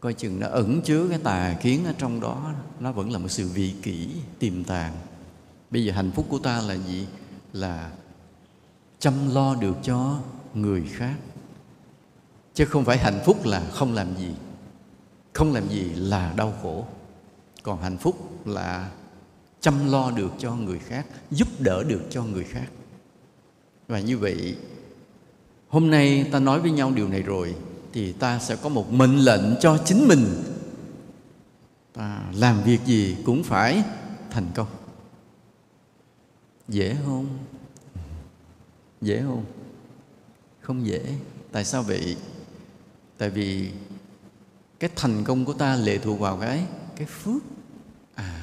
Coi chừng nó ẩn chứa cái tà kiến ở trong đó, nó vẫn là một sự vị kỷ, tiềm tàng. Bây giờ hạnh phúc của ta là gì? Là chăm lo được cho người khác. Chứ không phải hạnh phúc là không làm gì. Không làm gì là đau khổ. Còn hạnh phúc là chăm lo được cho người khác, giúp đỡ được cho người khác và như vậy, hôm nay ta nói với nhau điều này rồi, thì ta sẽ có một mệnh lệnh cho chính mình. Ta làm việc gì cũng phải thành công. Dễ không? Dễ không? Không dễ. Tại sao vậy? Tại vì cái thành công của ta lệ thuộc vào cái cái phước. À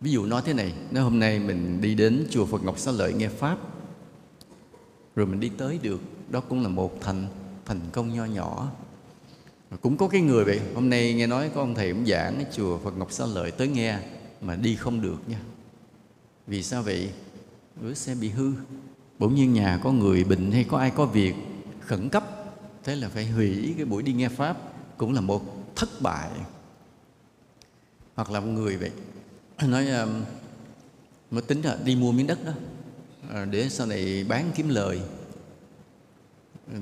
ví dụ nói thế này, nếu hôm nay mình đi đến chùa phật ngọc xá lợi nghe pháp rồi mình đi tới được, đó cũng là một thành thành công nho nhỏ. Cũng có cái người vậy, hôm nay nghe nói có ông thầy cũng giảng ở chùa phật ngọc Sa lợi tới nghe, mà đi không được nha. Vì sao vậy? Bữa xe bị hư. Bỗng nhiên nhà có người bệnh hay có ai có việc, khẩn cấp. Thế là phải hủy cái buổi đi nghe pháp, cũng là một thất bại. Hoặc là một người vậy, nói um, mới tính là đi mua miếng đất đó. Ờ, để sau này bán kiếm lời.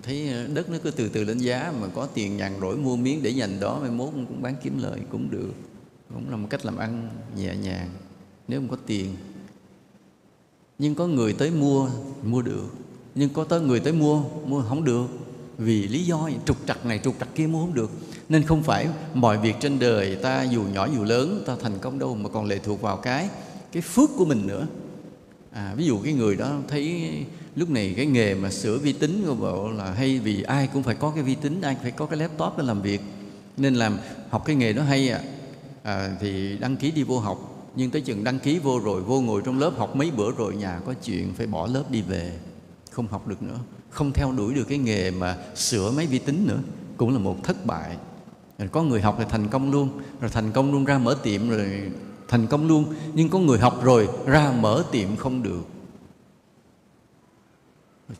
Thấy ờ, đất nó cứ từ từ lên giá mà có tiền nhàn rỗi mua miếng để dành đó, mai mốt cũng bán kiếm lời cũng được. Cũng là một cách làm ăn nhẹ nhàng, nếu không có tiền. Nhưng có người tới mua mua được. Nhưng có tới người tới mua mua không được. Vì lý do trục trặc này, trục trặc kia mua không được. Nên không phải mọi việc trên đời ta dù nhỏ dù lớn, ta thành công đâu mà còn lệ thuộc vào cái cái phước của mình nữa à, ví dụ cái người đó thấy lúc này cái nghề mà sửa vi tính của bộ là hay vì ai cũng phải có cái vi tính ai phải có cái laptop để làm việc. Nên làm học cái nghề đó hay à, à thì đăng ký đi vô học. Nhưng tới chừng đăng ký vô rồi vô ngồi trong lớp học mấy bữa rồi nhà có chuyện phải bỏ lớp đi về. Không học được nữa. Không theo đuổi được cái nghề mà sửa máy vi tính nữa. Cũng là một thất bại. Có người học thì thành công luôn. Rồi thành công luôn ra mở tiệm rồi thành công luôn, nhưng có người học rồi, ra mở tiệm không được.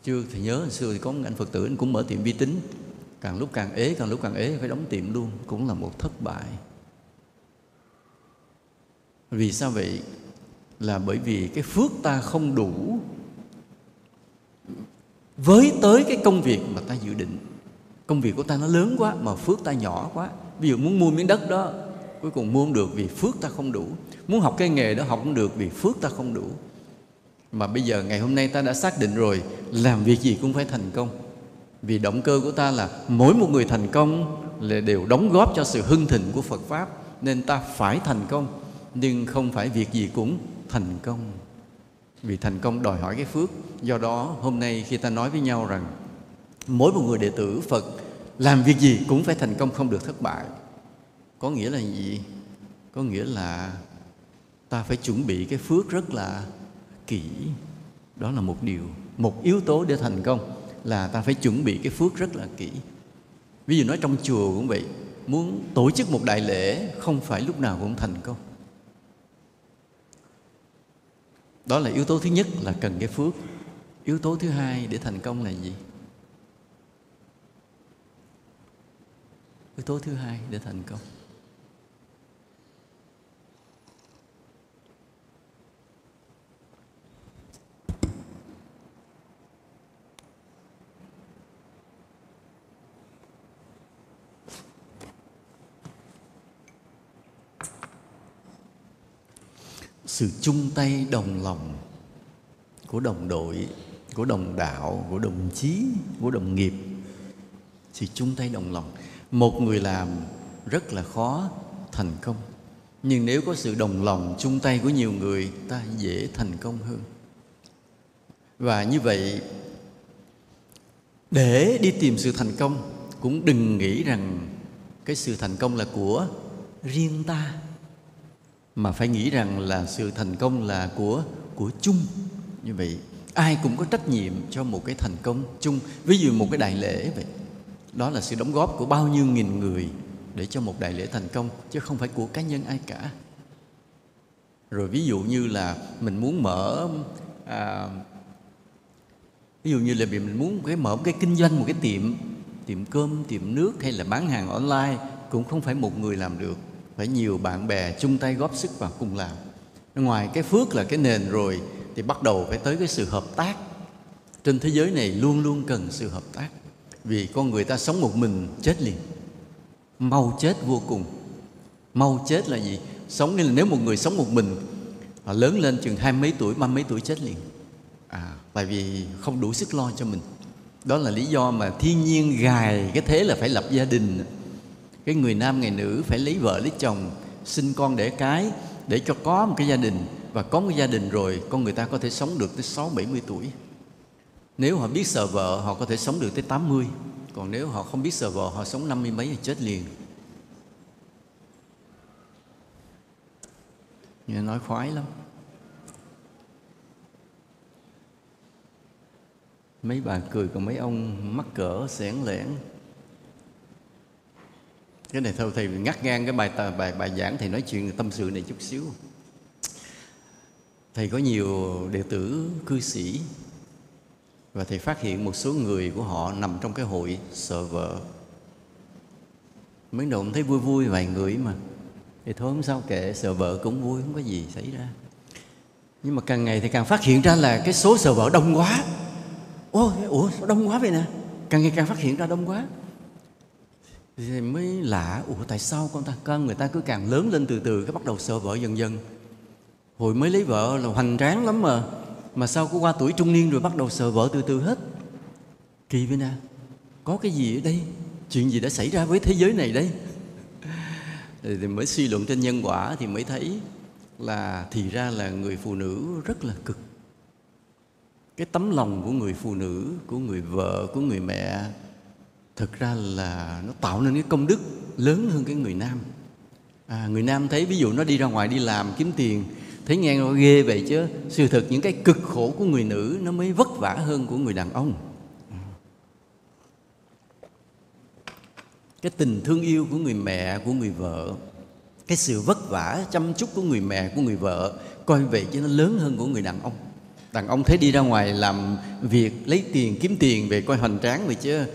Chưa thì nhớ, hồi xưa thì có anh phật tử, anh cũng mở tiệm vi tính. Càng lúc càng ế, càng lúc càng ế, phải đóng tiệm luôn, cũng là một thất bại. Vì sao vậy? Là bởi vì cái phước ta không đủ với tới cái công việc mà ta dự định. Công việc của ta nó lớn quá, mà phước ta nhỏ quá. Ví dụ muốn mua miếng đất đó cuối cùng muốn được vì phước ta không đủ. Muốn học cái nghề đó học không được vì phước ta không đủ. Mà bây giờ ngày hôm nay ta đã xác định rồi, làm việc gì cũng phải thành công. Vì động cơ của ta là mỗi một người thành công là đều đóng góp cho sự hưng thịnh của Phật pháp, nên ta phải thành công. Nhưng không phải việc gì cũng thành công. Vì thành công đòi hỏi cái phước. Do đó, hôm nay khi ta nói với nhau rằng, mỗi một người đệ tử phật, làm việc gì cũng phải thành công không được thất bại có nghĩa là gì? Có nghĩa là ta phải chuẩn bị cái phước rất là kỹ. Đó là một điều, một yếu tố để thành công, là ta phải chuẩn bị cái phước rất là kỹ. Ví dụ nói trong chùa cũng vậy, muốn tổ chức một đại lễ không phải lúc nào cũng thành công. Đó là yếu tố thứ nhất là cần cái phước. Yếu tố thứ hai để thành công là gì? Yếu tố thứ hai để thành công. Sự chung tay đồng lòng của đồng đội, của đồng đạo, của đồng chí, của đồng nghiệp. Sự chung tay đồng lòng. Một người làm rất là khó thành công. Nhưng nếu có sự đồng lòng, chung tay của nhiều người, ta dễ thành công hơn. Và như vậy, để đi tìm sự thành công, cũng đừng nghĩ rằng cái sự thành công là của riêng ta mà phải nghĩ rằng là sự thành công là của của chung. Như vậy ai cũng có trách nhiệm cho một cái thành công chung. Ví dụ một cái đại lễ vậy đó là sự đóng góp của bao nhiêu nghìn người để cho một đại lễ thành công chứ không phải của cá nhân ai cả. Rồi ví dụ như là mình muốn mở à, ví dụ như là mình muốn cái mở một cái kinh doanh một cái tiệm tiệm cơm tiệm nước hay là bán hàng online cũng không phải một người làm được phải nhiều bạn bè chung tay góp sức vào cùng làm. Ngoài cái phước là cái nền rồi, thì bắt đầu phải tới cái sự hợp tác. Trên thế giới này luôn luôn cần sự hợp tác. Vì con người ta sống một mình chết liền. Mau chết vô cùng. Mau chết là gì? Sống nghĩa là nếu một người sống một mình, họ lớn lên chừng hai mấy tuổi, ba mấy tuổi chết liền. À tại vì không đủ sức lo cho mình. Đó là lý do mà thiên nhiên gài cái thế là phải lập gia đình cái người nam, người nữ phải lấy vợ, lấy chồng, sinh con đẻ cái để cho có một cái gia đình. Và có một gia đình rồi, con người ta có thể sống được tới sáu, bảy mươi tuổi. Nếu họ biết sợ vợ, họ có thể sống được tới 80 còn nếu họ không biết sợ vợ, họ sống năm mươi mấy thì chết liền. Nghe nói khoái lắm. Mấy bà cười, còn mấy ông mắc cỡ sẻn lẻn cái này thôi thầy ngắt ngang cái bài tờ, bài bài giảng thầy nói chuyện tâm sự này chút xíu. Thầy có nhiều đệ tử cư sĩ và thầy phát hiện một số người của họ nằm trong cái hội sợ vợ. Mới đầu thấy vui vui vài người mà. Thì thôi không sao kệ sợ vợ cũng vui không có gì xảy ra. Nhưng mà càng ngày thì càng phát hiện ra là cái số sợ vợ đông quá. Ủa, ủa đông quá vậy nè? Càng ngày càng phát hiện ra đông quá thì mới lạ, ủa, tại sao con ta con người ta cứ càng lớn lên từ từ, cái bắt đầu sợ vợ dần dần. Hồi mới lấy vợ là hoành tráng lắm mà. Mà sao cứ qua tuổi trung niên rồi bắt đầu sợ vợ từ từ hết. Kỳ vậy nè, có cái gì ở đây? Chuyện gì đã xảy ra với thế giới này đây? Thì mới suy luận trên nhân quả thì mới thấy là thì ra là người phụ nữ rất là cực. Cái tấm lòng của người phụ nữ, của người vợ, của người mẹ thực ra là nó tạo nên cái công đức lớn hơn cái người nam. À, người nam thấy ví dụ nó đi ra ngoài đi làm kiếm tiền thấy nghe nó ghê vậy chứ sự thật những cái cực khổ của người nữ nó mới vất vả hơn của người đàn ông. Cái tình thương yêu của người mẹ của người vợ cái sự vất vả chăm chút của người mẹ của người vợ coi vậy chứ nó lớn hơn của người đàn ông. Đàn ông thấy đi ra ngoài làm việc lấy tiền kiếm tiền về coi hoành tráng vậy chứ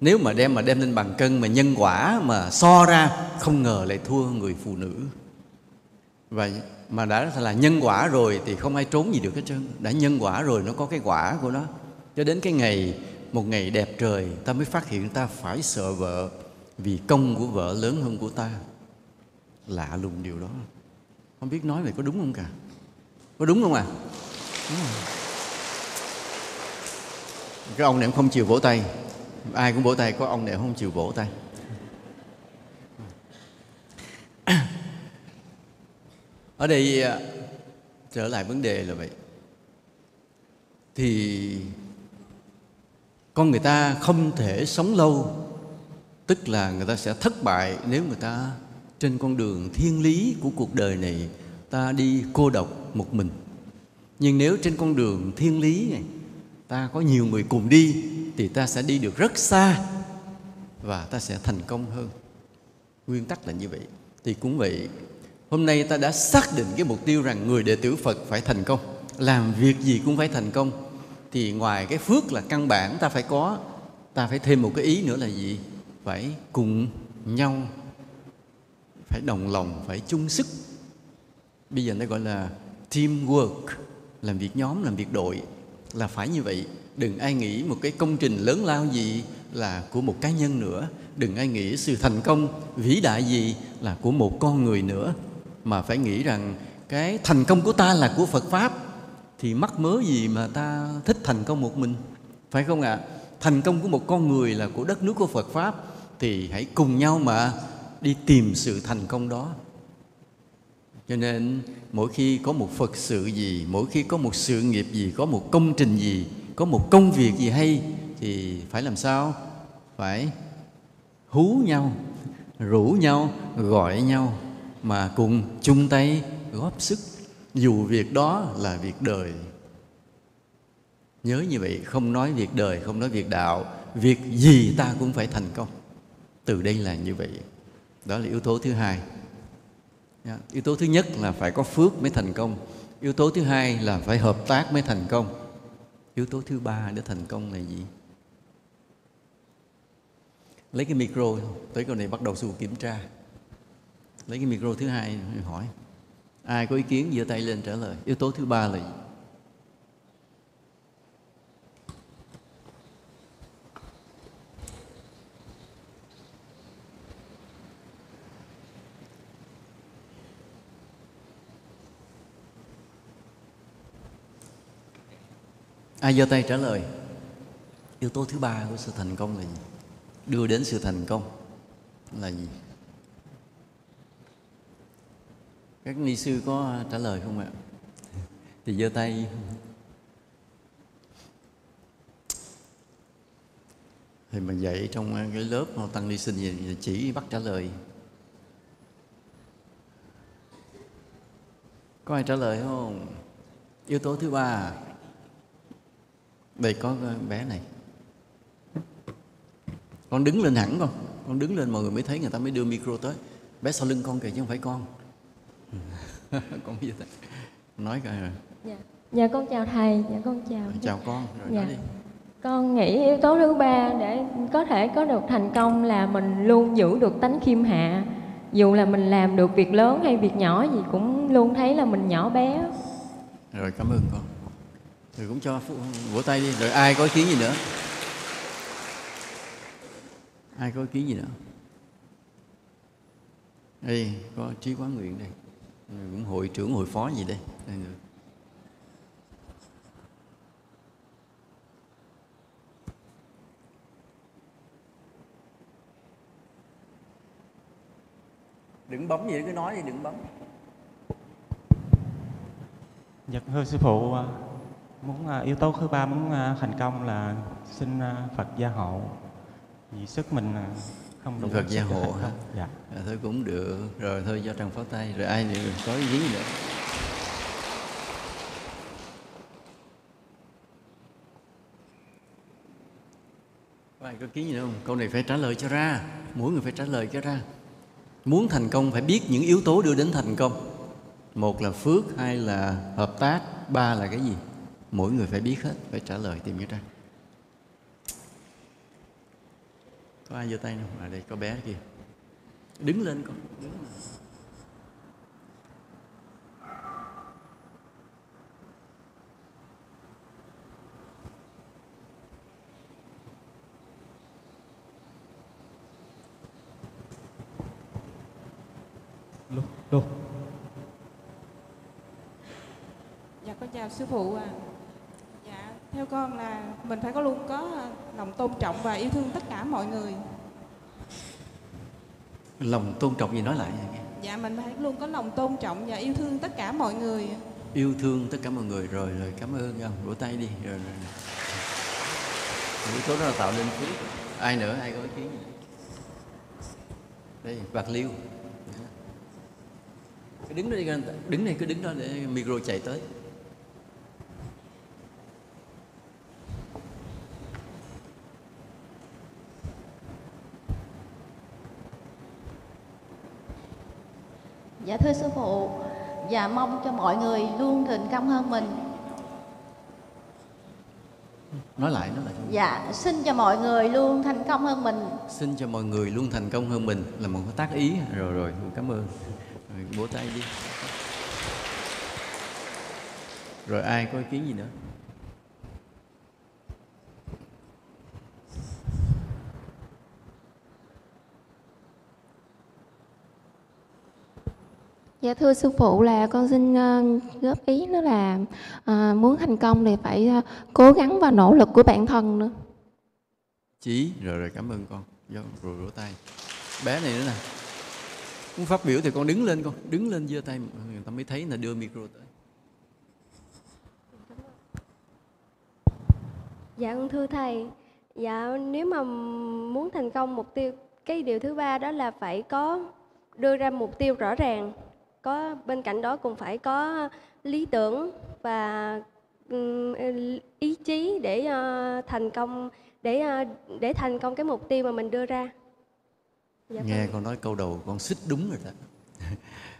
nếu mà đem mà đem lên bằng cân mà nhân quả mà so ra, không ngờ lại thua người phụ nữ. Và mà đã là nhân quả rồi thì không ai trốn gì được hết trơn. Đã nhân quả rồi nó có cái quả của nó. Cho đến cái ngày, một ngày đẹp trời, ta mới phát hiện ta phải sợ vợ vì công của vợ lớn hơn của ta. Lạ lùng điều đó. Không biết nói vậy có đúng không cả? Có đúng không à? Đúng rồi. cái ông này không chịu vỗ tay ai cũng vỗ tay, có ông này không chịu vỗ tay? [CLEARS THROAT] Ở đây à, trở lại vấn đề là vậy. Thì con người ta không thể sống lâu, tức là người ta sẽ thất bại nếu người ta trên con đường thiên lý của cuộc đời này ta đi cô độc một mình. Nhưng nếu trên con đường thiên lý này ta có nhiều người cùng đi, thì ta sẽ đi được rất xa và ta sẽ thành công hơn. Nguyên tắc là như vậy. Thì cũng vậy, hôm nay ta đã xác định cái mục tiêu rằng người đệ tử phật phải thành công. Làm việc gì cũng phải thành công. Thì ngoài cái phước là căn bản ta phải có, ta phải thêm một cái ý nữa là gì? Phải cùng nhau, phải đồng lòng, phải chung sức. Bây giờ nó gọi là teamwork, làm việc nhóm, làm việc đội là phải như vậy. Đừng ai nghĩ một cái công trình lớn lao gì là của một cá nhân nữa. Đừng ai nghĩ sự thành công, vĩ đại gì là của một con người nữa. Mà phải nghĩ rằng cái thành công của ta là của phật pháp, thì mắc mớ gì mà ta thích thành công một mình? Phải không ạ? À? thành công của một con người là của đất nước của phật pháp, thì hãy cùng nhau mà đi tìm sự thành công đó cho nên, mỗi khi có một phật sự gì, mỗi khi có một sự nghiệp gì, có một công trình gì, có một công việc gì hay, thì phải làm sao? Phải hú nhau, rủ nhau, gọi nhau mà cùng chung tay góp sức. Dù việc đó là việc đời. Nhớ như vậy, không nói việc đời, không nói việc đạo, việc gì ta cũng phải thành công. Từ đây là như vậy. Đó là yếu tố thứ hai. Dạ. yếu tố thứ nhất là phải có phước mới thành công. Yếu tố thứ hai là phải hợp tác mới thành công. Yếu tố thứ ba để thành công là gì? Lấy cái micro tới câu này bắt đầu sự kiểm tra. Lấy cái micro thứ hai hỏi, ai có ý kiến giơ tay lên trả lời? Yếu tố thứ ba là gì? Ai giơ tay trả lời? Yếu tố thứ ba của sự thành công là gì? Đưa đến sự thành công là gì? Các ni sư có trả lời không ạ? Thì giơ tay. Thì mình dạy trong cái lớp tăng ni sinh gì chỉ bắt trả lời. Có ai trả lời không? Yếu tố thứ ba đây có bé này. Con đứng lên hẳn con. Con đứng lên mọi người mới thấy người ta mới đưa micro tới. Bé sau lưng con kìa chứ không phải con. [LAUGHS] Con biết thế nói coi rồi. Dạ. dạ con chào thầy. Dạ con chào. Chào con. Rồi dạ. nói đi. Con nghĩ yếu tố thứ ba để có thể có được thành công là mình luôn giữ được tánh khiêm hạ. Dù là mình làm được việc lớn hay việc nhỏ gì cũng luôn thấy là mình nhỏ bé. Rồi cảm ơn con rồi cũng cho vỗ tay đi. Rồi ai có ý kiến gì nữa? Ai có ý kiến gì nữa? Đây có trí quán nguyện đây. Cũng hội trưởng hội phó gì đây, đây nữa. đừng bấm gì cứ nói đi đừng bấm. Dạ thưa sư phụ, muốn à, yếu tố thứ ba muốn à, thành công là xin Phật gia hộ. Vì sức mình không đủ. Phật gia hộ hả? Dạ. À, thôi cũng được. Rồi thôi cho tràng pháo tay. Rồi ai nữa có ý kiến nữa? Ai có kiến gì nữa không? Câu này phải trả lời cho ra. Mỗi người phải trả lời cho ra. Muốn thành công phải biết những yếu tố đưa đến thành công một là phước hai là hợp tác ba là cái gì mỗi người phải biết hết phải trả lời tìm cái ra có ai giơ tay không à đây có bé kia đứng lên con đứng lên. Lúc. Dạ con chào sư phụ à. Dạ theo con là mình phải có luôn có lòng tôn trọng và yêu thương tất cả mọi người. lòng tôn trọng gì nói lại Dạ mình phải luôn có lòng tôn trọng và yêu thương tất cả mọi người. yêu thương tất cả mọi người. Rồi rồi cảm ơn. Nhau vỗ tay đi. Rồi, rồi. yếu tố đó là tạo nên phước ai nữa? Ai có ý kiến gì? Đây bạc liêu. Cứ đứng đây đứng này cứ đứng đó để micro chạy tới Dạ thưa sư phụ, và mong cho mọi người luôn thành công hơn mình. Nói lại, nói lại. Dạ, xin cho mọi người luôn thành công hơn mình. Xin cho mọi người luôn thành công hơn mình là một cái tác ý. Rồi rồi, cảm ơn. Rồi, vỗ tay đi. Rồi ai có ý kiến gì nữa? Dạ thưa sư phụ là con xin uh, góp ý đó là uh, muốn thành công thì phải uh, cố gắng và nỗ lực của bản thân nữa. Chí, rồi rồi cảm ơn con. Rồi vỗ tay. Bé này nữa nè. Muốn phát biểu thì con đứng lên con, đứng lên giơ tay người ta mới thấy là đưa micro tới. Dạ con thưa thầy, dạ nếu mà muốn thành công mục tiêu, cái điều thứ ba đó là phải có đưa ra mục tiêu rõ ràng có bên cạnh đó cũng phải có lý tưởng và ý chí để uh, thành công để uh, để thành công cái mục tiêu mà mình đưa ra. Dạ nghe vâng. con nói câu đầu con xích đúng rồi đó. [LAUGHS]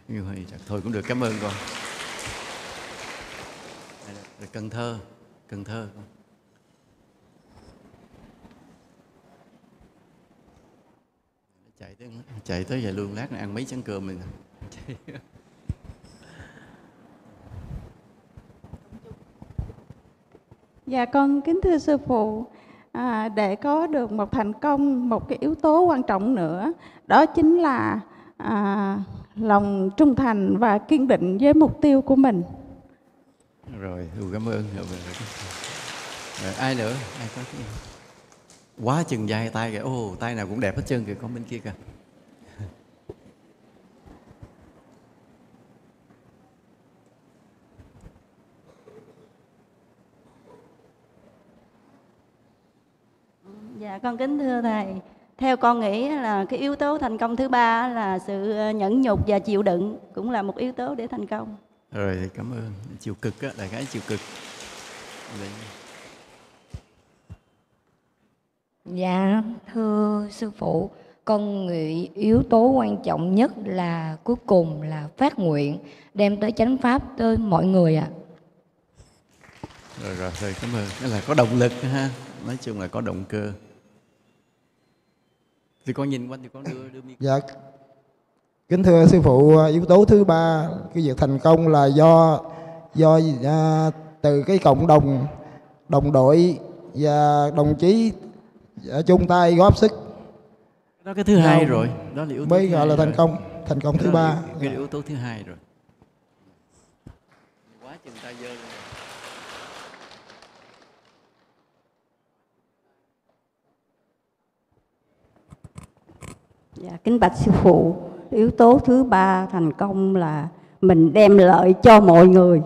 Nhưng mà thôi cũng được cảm ơn con. Rồi cần thơ cần thơ. Con chạy tới chạy tới giờ luôn lát nữa ăn mấy chén cơm mình [LAUGHS] Dạ con kính thưa sư phụ, à, để có được một thành công, một cái yếu tố quan trọng nữa, đó chính là à, lòng trung thành và kiên định với mục tiêu của mình. Rồi, cảm ơn. rồi ai nữa? Ai có cái quá chừng dài tay kìa. Ô tay nào cũng đẹp hết trơn kìa con bên kia kìa. Dạ con kính thưa thầy, theo con nghĩ là cái yếu tố thành công thứ ba là sự ờ, nhẫn nhục và chịu đựng cũng là một yếu tố để thành công. rồi cảm ơn chịu cực á đại khái chịu cực Đây. Dạ, thưa sư phụ, con nghĩ yếu tố quan trọng nhất là cuối cùng là phát nguyện đem tới chánh pháp tới mọi người ạ. rồi rồi rồi cảm ơn Đó là có động lực ha nói chung là có động cơ thì con nhìn quanh thì con đưa đưa mi Dạ. Kính thưa sư phụ, yếu tố thứ ba cái việc thành công là do do à, từ cái cộng đồng đồng đội và đồng chí à, chung tay góp sức đó cái thứ hai rồi đó là yếu tố mới thứ gọi là thành rồi. công, thành công thứ Đó ba. là cái yếu tố thứ hai rồi quá chừng tay dơ lên Dạ, kính bạch sư phụ, yếu tố thứ ba thành công là mình đem lợi cho mọi người.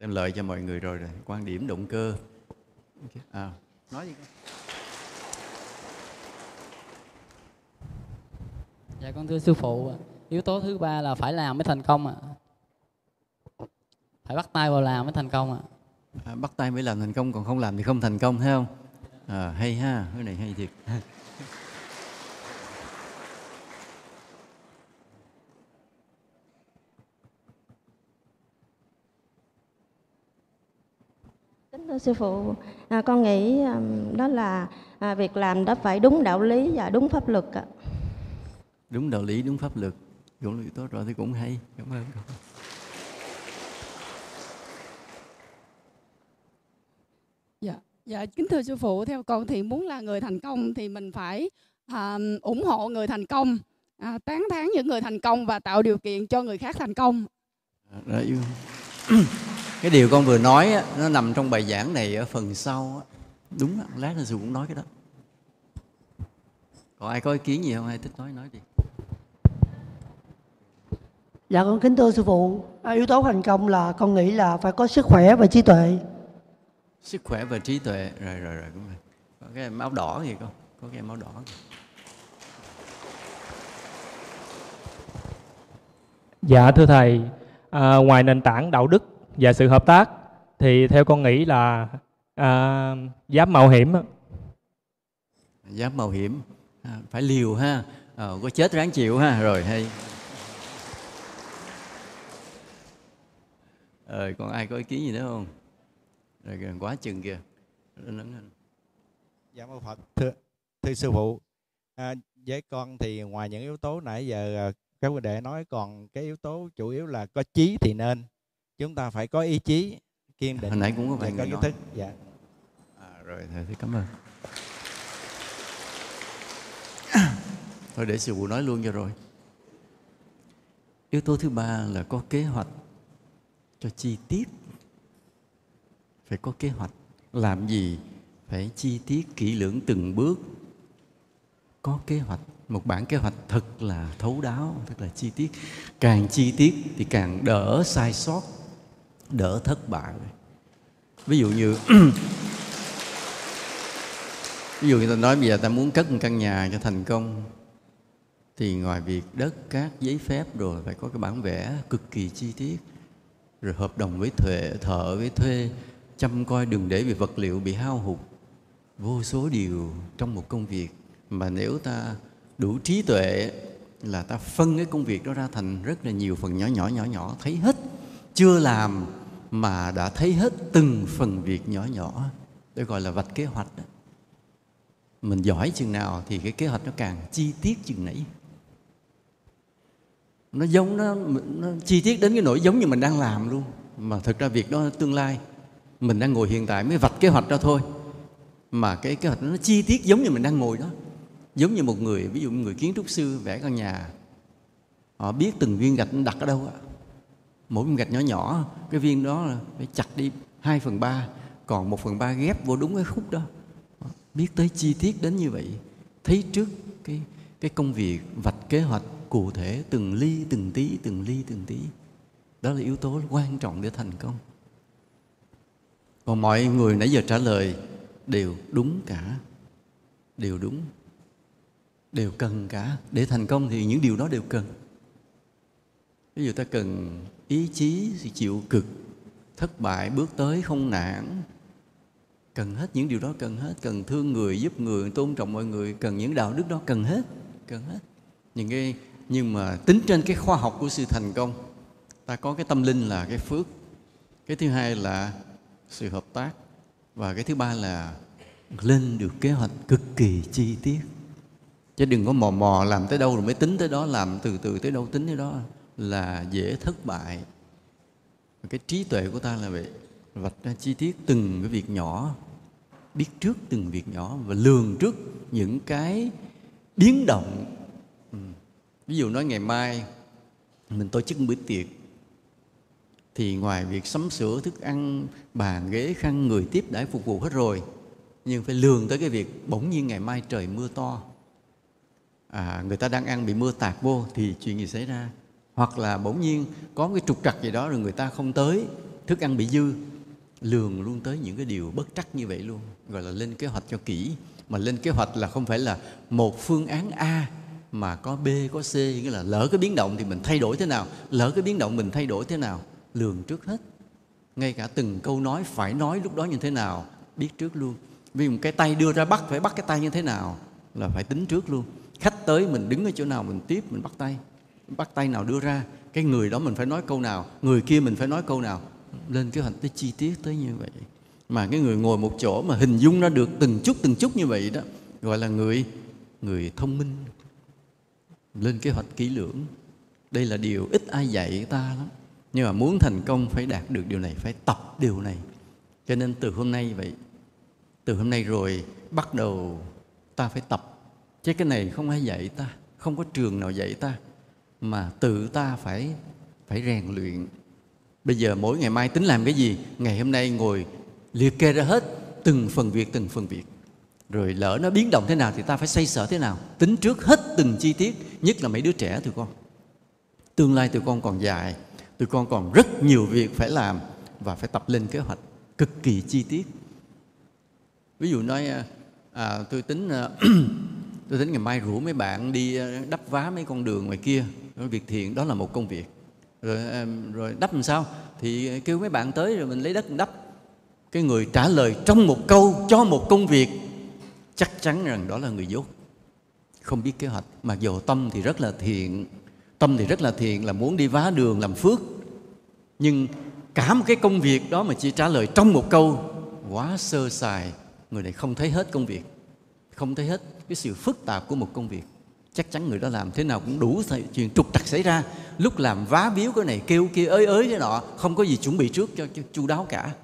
đem lợi cho mọi người rồi rồi. Quan điểm động cơ. À, nói gì con Dạ con thưa sư phụ, yếu tố thứ ba là phải làm mới thành công ạ. Phải bắt tay vào làm mới thành công ạ. à, bắt tay mới làm thành công còn không làm thì không thành công thấy không? À, hay ha cái này hay thiệt thưa sư phụ, à, con nghĩ um, đó là à, việc làm đó phải đúng đạo lý và đúng pháp luật ạ. đúng đạo lý đúng pháp luật cũng là yếu tố rồi thì cũng hay cảm ơn con Dạ, dạ kính thưa sư phụ, theo con thì muốn là người thành công thì mình phải à, ủng hộ người thành công, à, tán thán những người thành công và tạo điều kiện cho người khác thành công. Đó, yêu. Cái điều con vừa nói á, nó nằm trong bài giảng này ở phần sau á. đúng á, lát nữa sư cũng nói cái đó. Còn ai có ý kiến gì không? Ai thích nói nói đi. Dạ con kính thưa sư phụ, à, yếu tố thành công là con nghĩ là phải có sức khỏe và trí tuệ. sức khỏe và trí tuệ. Rồi rồi rồi cũng rồi có cái em áo đỏ gì không? Có cái em áo đỏ kìa. Dạ thưa thầy, à, ngoài nền tảng đạo đức và sự hợp tác thì theo con nghĩ là à, dám mạo hiểm. dám mạo hiểm. À, phải liều ha. À, có chết ráng chịu ha. Rồi hay. Ờ còn ai có ý kiến gì nữa không? Rồi quá chừng kìa. Dạ mô Phật thưa, thưa sư phụ. À, với con thì ngoài những yếu tố nãy giờ à, các quý đệ nói còn cái yếu tố chủ yếu là có chí thì nên chúng ta phải có ý chí kiên định. Hồi nãy cũng có và vài có ý thức. Dạ. À, rồi thầy thì cảm ơn. [COUGHS] Thôi để sư phụ nói luôn cho rồi. Yếu tố thứ ba là có kế hoạch cho chi tiết. Phải có kế hoạch. Làm gì phải chi tiết kỹ lưỡng từng bước. Có kế hoạch. Một bản kế hoạch thật là thấu đáo thật là chi tiết. Càng chi tiết thì càng đỡ sai sót đỡ thất bại. Ví dụ như, ví dụ như ta nói bây giờ ta muốn cất một căn nhà cho thành công, thì ngoài việc đất, cát, giấy phép rồi phải có cái bản vẽ cực kỳ chi tiết, rồi hợp đồng với thuê, thợ với thuê, chăm coi đừng để vì vật liệu bị hao hụt. Vô số điều trong một công việc mà nếu ta đủ trí tuệ là ta phân cái công việc đó ra thành rất là nhiều phần nhỏ nhỏ nhỏ nhỏ, thấy hết, chưa làm mà đã thấy hết từng phần việc nhỏ nhỏ. Để gọi là vạch kế hoạch. Đó. mình giỏi chừng nào thì cái kế hoạch nó càng chi tiết chừng nãy. nó giống nó, nó chi tiết đến cái nỗi giống như mình đang làm luôn. Mà thực ra việc đó là tương lai mình đang ngồi hiện tại mới vạch kế hoạch ra thôi. Mà cái kế hoạch nó chi tiết giống như mình đang ngồi đó. Giống như một người ví dụ một người kiến trúc sư vẽ căn nhà. Họ biết từng viên gạch nó đặt ở đâu ạ mỗi viên gạch nhỏ nhỏ, cái viên đó là phải chặt đi 2 phần ba, còn một phần ba ghép vô đúng cái khúc đó. Biết tới chi tiết đến như vậy, thấy trước cái cái công việc vạch kế hoạch cụ thể từng ly, từng tí, từng ly, từng tí. Đó là yếu tố quan trọng để thành công. Còn mọi người nãy giờ trả lời đều đúng cả, đều đúng, đều cần cả. Để thành công thì những điều đó đều cần. Ví dụ ta cần ý chí chịu cực, thất bại bước tới không nản. Cần hết những điều đó, cần hết. Cần thương người, giúp người, tôn trọng mọi người. Cần những đạo đức đó, cần hết cần hết. Những cái, nhưng mà tính trên cái khoa học của sự thành công, ta có cái tâm linh là cái phước. Cái thứ hai là sự hợp tác. Và cái thứ ba là lên được kế hoạch cực kỳ chi tiết. Chứ đừng có mò mò làm tới đâu rồi mới tính tới đó, làm từ từ tới đâu, tính tới đó là dễ thất bại. Cái trí tuệ của ta là vậy. Vạch ra chi tiết từng cái việc nhỏ biết trước từng việc nhỏ và lường trước những cái biến động. Ừ. ví dụ nói ngày mai mình tổ chức một bữa tiệc thì ngoài việc sắm sửa thức ăn bàn ghế khăn người tiếp đãi phục vụ hết rồi nhưng phải lường tới cái việc bỗng nhiên ngày mai trời mưa to. À, người ta đang ăn bị mưa tạt vô thì chuyện gì xảy ra? Hoặc là bỗng nhiên có cái trục trặc gì đó rồi người ta không tới, thức ăn bị dư, lường luôn tới những cái điều bất trắc như vậy luôn. Gọi là lên kế hoạch cho kỹ. Mà lên kế hoạch là không phải là một phương án A mà có B, có C, nghĩa là lỡ cái biến động thì mình thay đổi thế nào, lỡ cái biến động mình thay đổi thế nào, lường trước hết. Ngay cả từng câu nói phải nói lúc đó như thế nào, biết trước luôn. Vì một cái tay đưa ra bắt, phải bắt cái tay như thế nào là phải tính trước luôn. Khách tới mình đứng ở chỗ nào mình tiếp, mình bắt tay bắt tay nào đưa ra, cái người đó mình phải nói câu nào, người kia mình phải nói câu nào. Lên kế hoạch tới chi tiết tới như vậy. Mà cái người ngồi một chỗ mà hình dung ra được từng chút từng chút như vậy đó, gọi là người người thông minh. Lên kế hoạch kỹ lưỡng. Đây là điều ít ai dạy ta lắm. Nhưng mà muốn thành công phải đạt được điều này, phải tập điều này. Cho nên từ hôm nay vậy, từ hôm nay rồi bắt đầu ta phải tập. Chứ cái này không ai dạy ta, không có trường nào dạy ta mà tự ta phải phải rèn luyện. Bây giờ mỗi ngày mai tính làm cái gì ngày hôm nay ngồi liệt kê ra hết từng phần việc từng phần việc. Rồi lỡ nó biến động thế nào thì ta phải xây sở thế nào tính trước hết từng chi tiết nhất là mấy đứa trẻ tụi con. Tương lai tụi con còn dài tụi con còn rất nhiều việc phải làm và phải tập lên kế hoạch cực kỳ chi tiết. Ví dụ nói à, à tôi tính à, [CLEARS THROAT] tôi tính ngày mai rủ mấy bạn đi à, đắp vá mấy con đường ngoài kia việc thiện, đó là một công việc. Rồi rồi đắp làm sao? Thì kêu mấy bạn tới rồi mình lấy đất mình đắp. Cái người trả lời trong một câu cho một công việc, chắc chắn rằng đó là người dốt. Không biết kế hoạch, mặc dù tâm thì rất là thiện, tâm thì rất là thiện là muốn đi vá đường làm phước. Nhưng cả một cái công việc đó mà chỉ trả lời trong một câu, quá sơ sài, người này không thấy hết công việc. Không thấy hết cái sự phức tạp của một công việc chắc chắn người đó làm thế nào cũng đủ chuyện trục trặc xảy ra. Lúc làm vá biếu cái này kêu kia ới ới cái nọ không có gì chuẩn bị trước cho, cho chu đáo cả.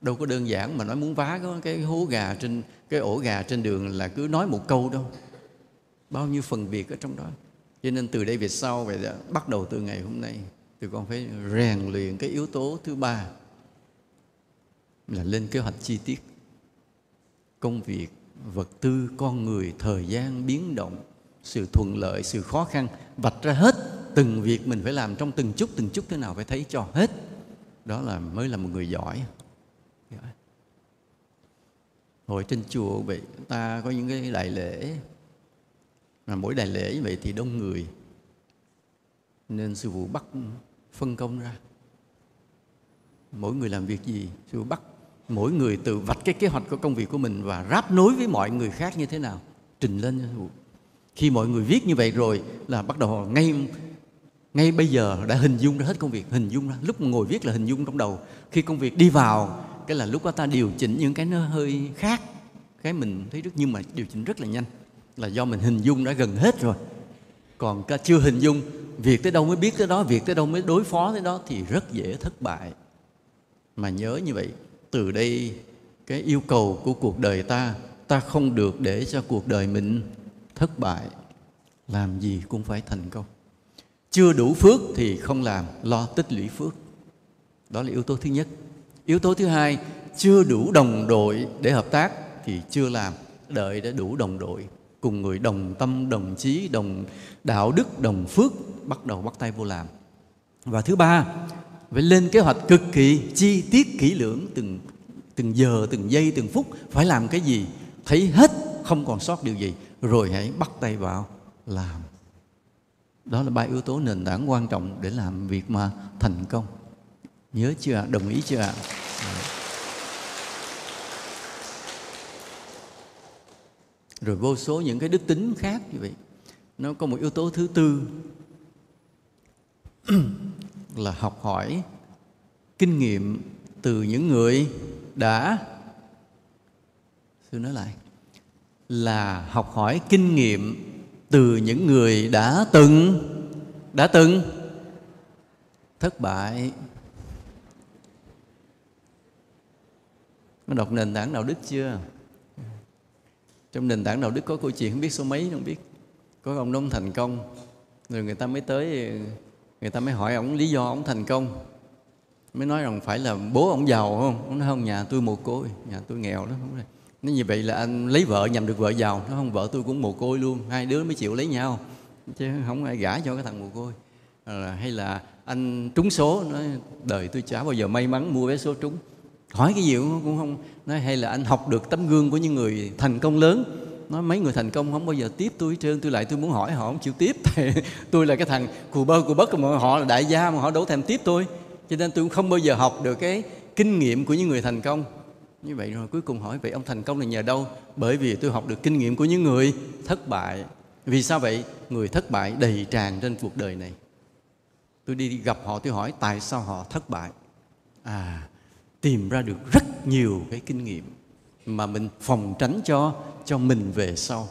Đâu có đơn giản mà nói muốn vá có cái hố gà trên cái ổ gà trên đường là cứ nói một câu đâu. Bao nhiêu phần việc ở trong đó. Cho nên từ đây về sau về bắt đầu từ ngày hôm nay thì con phải rèn luyện cái yếu tố thứ ba là lên kế hoạch chi tiết công việc vật tư, con người, thời gian, biến động, sự thuận lợi, sự khó khăn, vạch ra hết. Từng việc mình phải làm trong từng chút từng chút thế nào phải thấy cho hết. Đó là, mới là một người giỏi. Hồi trên chùa vậy, ta có những cái đại lễ. Mà mỗi đại lễ vậy thì đông người. Nên sư phụ bắt phân công ra. Mỗi người làm việc gì, sư phụ bắt mỗi người tự vạch cái kế hoạch của công việc của mình và ráp nối với mọi người khác như thế nào, trình lên khi mọi người viết như vậy rồi là bắt đầu ngay ngay bây giờ đã hình dung ra hết công việc, hình dung ra, lúc ngồi viết là hình dung trong đầu. Khi công việc đi vào, cái là lúc đó ta điều chỉnh những cái nó hơi khác, cái mình thấy rất nhưng mà điều chỉnh rất là nhanh, là do mình hình dung đã gần hết rồi. Còn chưa hình dung, việc tới đâu mới biết tới đó, việc tới đâu mới đối phó tới đó thì rất dễ thất bại. Mà nhớ như vậy từ đây, cái yêu cầu của cuộc đời ta ta không được để cho cuộc đời mình thất bại. Làm gì cũng phải thành công. Chưa đủ phước thì không làm, lo tích lũy phước. Đó là yếu tố thứ nhất. Yếu tố thứ hai, chưa đủ đồng đội để hợp tác thì chưa làm. Đợi đã đủ đồng đội, cùng người đồng tâm, đồng chí, đồng đạo đức, đồng phước bắt đầu bắt tay vô làm. Và thứ ba phải lên kế hoạch cực kỳ chi tiết kỹ lưỡng, từng từng giờ, từng giây, từng phút. Phải làm cái gì? Thấy hết, không còn sót điều gì. Rồi hãy bắt tay vào làm. Đó là ba yếu tố nền tảng quan trọng để làm việc mà thành công. Nhớ chưa ạ? Đồng ý chưa ạ? Rồi vô số những cái đức tính khác như vậy. Nó có một yếu tố thứ tư là học hỏi kinh nghiệm từ những người đã sư nói lại, là học hỏi kinh nghiệm từ những người đã từng đã từng thất bại. Có đọc nền tảng đạo đức chưa? Trong nền tảng đạo đức có câu chuyện không biết số mấy, không biết. Có ông nông thành công, rồi người ta mới tới người ta mới hỏi ông lý do ông thành công? Mới nói rằng phải là bố ông giàu không? Ông nói không nhà tôi mồ côi nhà tôi nghèo lắm. Không nói như vậy là anh lấy vợ nhằm được vợ giàu. Nó không vợ tôi cũng mồ côi luôn hai đứa mới chịu lấy nhau. Chứ không ai gả cho cái thằng mồ côi. À, hay là anh trúng số nói đời tôi chả bao giờ may mắn mua vé số trúng. Hỏi cái gì cũng không nói hay là anh học được tấm gương của những người thành công lớn? Nói mấy người thành công không bao giờ tiếp tôi hết trơn, tôi lại tôi muốn hỏi họ không chịu tiếp. [LAUGHS] Tại tôi là cái thằng cù bơ, cù bất, mà họ là đại gia mà họ đấu thèm tiếp tôi. Cho nên tôi cũng không bao giờ học được cái kinh nghiệm của những người thành công. Như vậy rồi cuối cùng hỏi, vậy ông thành công là nhờ đâu? Bởi vì tôi học được kinh nghiệm của những người thất bại. Vì sao vậy? Người thất bại đầy tràn trên cuộc đời này. Tôi đi gặp họ, tôi hỏi, tại sao họ thất bại? À tìm ra được rất nhiều cái kinh nghiệm mà mình phòng tránh cho cho mình về sau.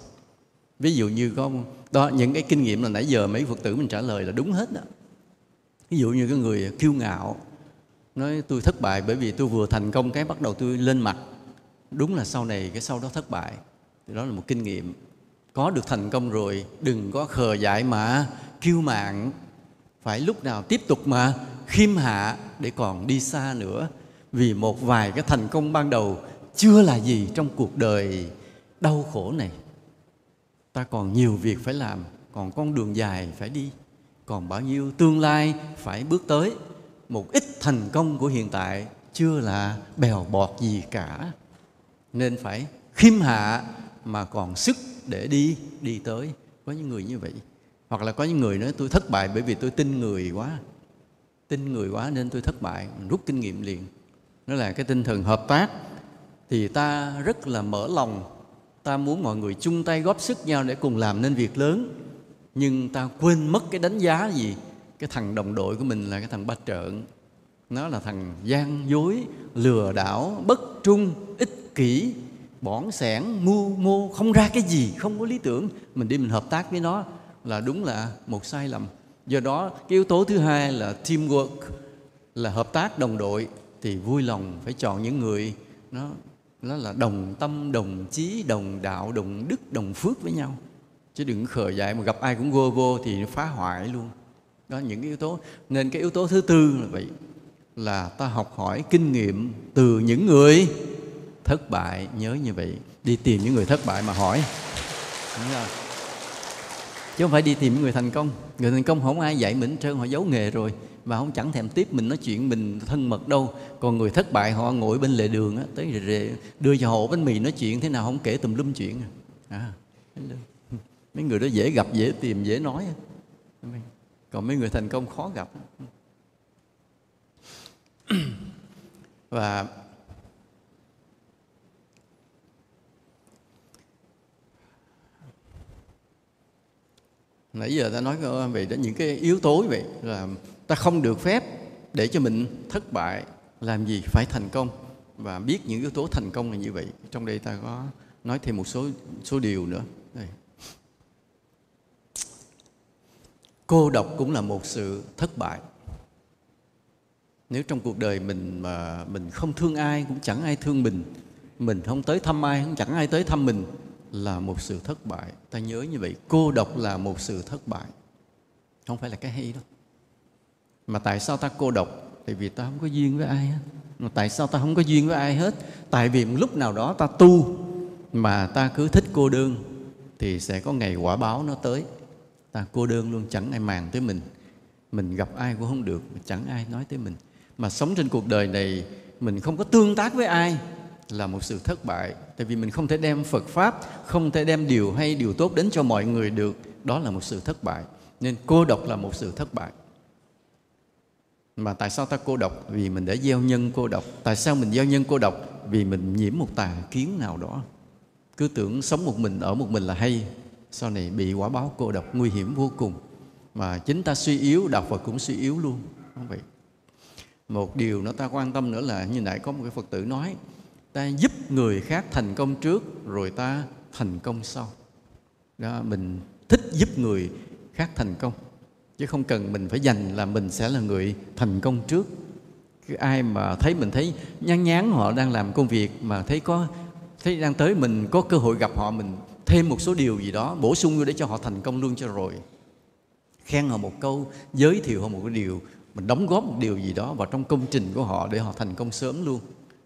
Ví dụ như có đó, những cái kinh nghiệm là nãy giờ mấy phật tử mình trả lời là đúng hết đó. Ví dụ như cái người kiêu ngạo, nói tôi thất bại bởi vì tôi vừa thành công cái bắt đầu tôi lên mặt. Đúng là sau này cái sau đó thất bại. Thì đó là một kinh nghiệm. Có được thành công rồi, đừng có khờ dại mà kiêu mạn. Phải lúc nào tiếp tục mà khiêm hạ để còn đi xa nữa. Vì một vài cái thành công ban đầu chưa là gì trong cuộc đời đau khổ này. Ta còn nhiều việc phải làm, còn con đường dài phải đi, còn bao nhiêu tương lai phải bước tới. Một ít thành công của hiện tại chưa là bèo bọt gì cả. Nên phải khiêm hạ mà còn sức để đi đi tới. Có những người như vậy. Hoặc là có những người nói tôi thất bại bởi vì tôi tin người quá. Tin người quá nên tôi thất bại, rút kinh nghiệm liền. Nó là cái tinh thần hợp tác thì ta rất là mở lòng. Ta muốn mọi người chung tay góp sức nhau để cùng làm nên việc lớn. Nhưng ta quên mất cái đánh giá gì. Cái thằng đồng đội của mình là cái thằng ba trợn. Nó là thằng gian dối, lừa đảo, bất trung, ích kỷ bỏn sẻn mưu mô không ra cái gì, không có lý tưởng. Mình đi mình hợp tác với nó là đúng là một sai lầm. Do đó, cái yếu tố thứ hai là teamwork, là hợp tác đồng đội. Thì vui lòng phải chọn những người nó nó là đồng tâm, đồng chí, đồng đạo, đồng đức, đồng phước với nhau. Chứ đừng khờ dại mà gặp ai cũng vô vô thì nó phá hoại luôn. Đó, những cái yếu tố. Nên cái yếu tố thứ tư là vậy, là ta học hỏi kinh nghiệm từ những người thất bại. Nhớ như vậy, đi tìm những người thất bại mà hỏi. Chứ không phải đi tìm những người thành công. Người thành công không ai dạy mình trơn, họ giấu nghề rồi và không chẳng thèm tiếp mình nói chuyện mình thân mật đâu. Còn người thất bại họ ngồi bên lề đường á tới rồi đưa cho hộ bánh mì nói chuyện thế nào không kể tùm lum chuyện à, à [LAUGHS] mấy người đó dễ gặp dễ tìm dễ nói còn mấy người thành công khó gặp. [CLEARS THROAT] Và nãy giờ ta nói về đến những cái yếu tố vậy là ta không được phép để cho mình thất bại. Làm gì phải thành công? Và biết những yếu tố thành công là như vậy. Trong đây ta có nói thêm một số số điều nữa. Đây. cô độc cũng là một sự thất bại. Nếu trong cuộc đời mình mà mình không thương ai, cũng chẳng ai thương mình mình không tới thăm ai, cũng chẳng ai tới thăm mình, là một sự thất bại. Ta nhớ như vậy, cô độc là một sự thất bại. Không phải là cái hay đâu mà tại sao ta cô độc? Tại vì ta không có duyên với ai hết. Mà tại sao ta không có duyên với ai hết? Tại vì lúc nào đó ta tu mà ta cứ thích cô đơn, thì sẽ có ngày quả báo nó tới. Ta cô đơn luôn, chẳng ai màng tới mình. Mình gặp ai cũng không được chẳng ai nói tới mình. Mà sống trên cuộc đời này, mình không có tương tác với ai là một sự thất bại. Tại vì mình không thể đem phật pháp, không thể đem điều hay, điều tốt đến cho mọi người được. Đó là một sự thất bại. Nên cô độc là một sự thất bại mà tại sao ta cô độc? Vì mình đã gieo nhân cô độc. Tại sao mình gieo nhân cô độc? Vì mình nhiễm một tà kiến nào đó. Cứ tưởng sống một mình, ở một mình là hay. Sau này bị quả báo cô độc, nguy hiểm vô cùng. Mà chính ta suy yếu, đạo phật cũng suy yếu luôn. Không vậy một điều nó ta quan tâm nữa là như nãy có một cái phật tử nói, ta giúp người khác thành công trước, rồi ta thành công sau. Đó, mình thích giúp người khác thành công chứ không cần mình phải dành là mình sẽ là người thành công trước. Cái ai mà thấy mình thấy nhán nhán họ đang làm công việc mà thấy có, thấy đang tới mình, có cơ hội gặp họ mình thêm một số điều gì đó, bổ sung vô để cho họ thành công luôn cho rồi. Khen họ một câu, giới thiệu họ một cái điều, mình đóng góp một điều gì đó vào trong công trình của họ để họ thành công sớm luôn.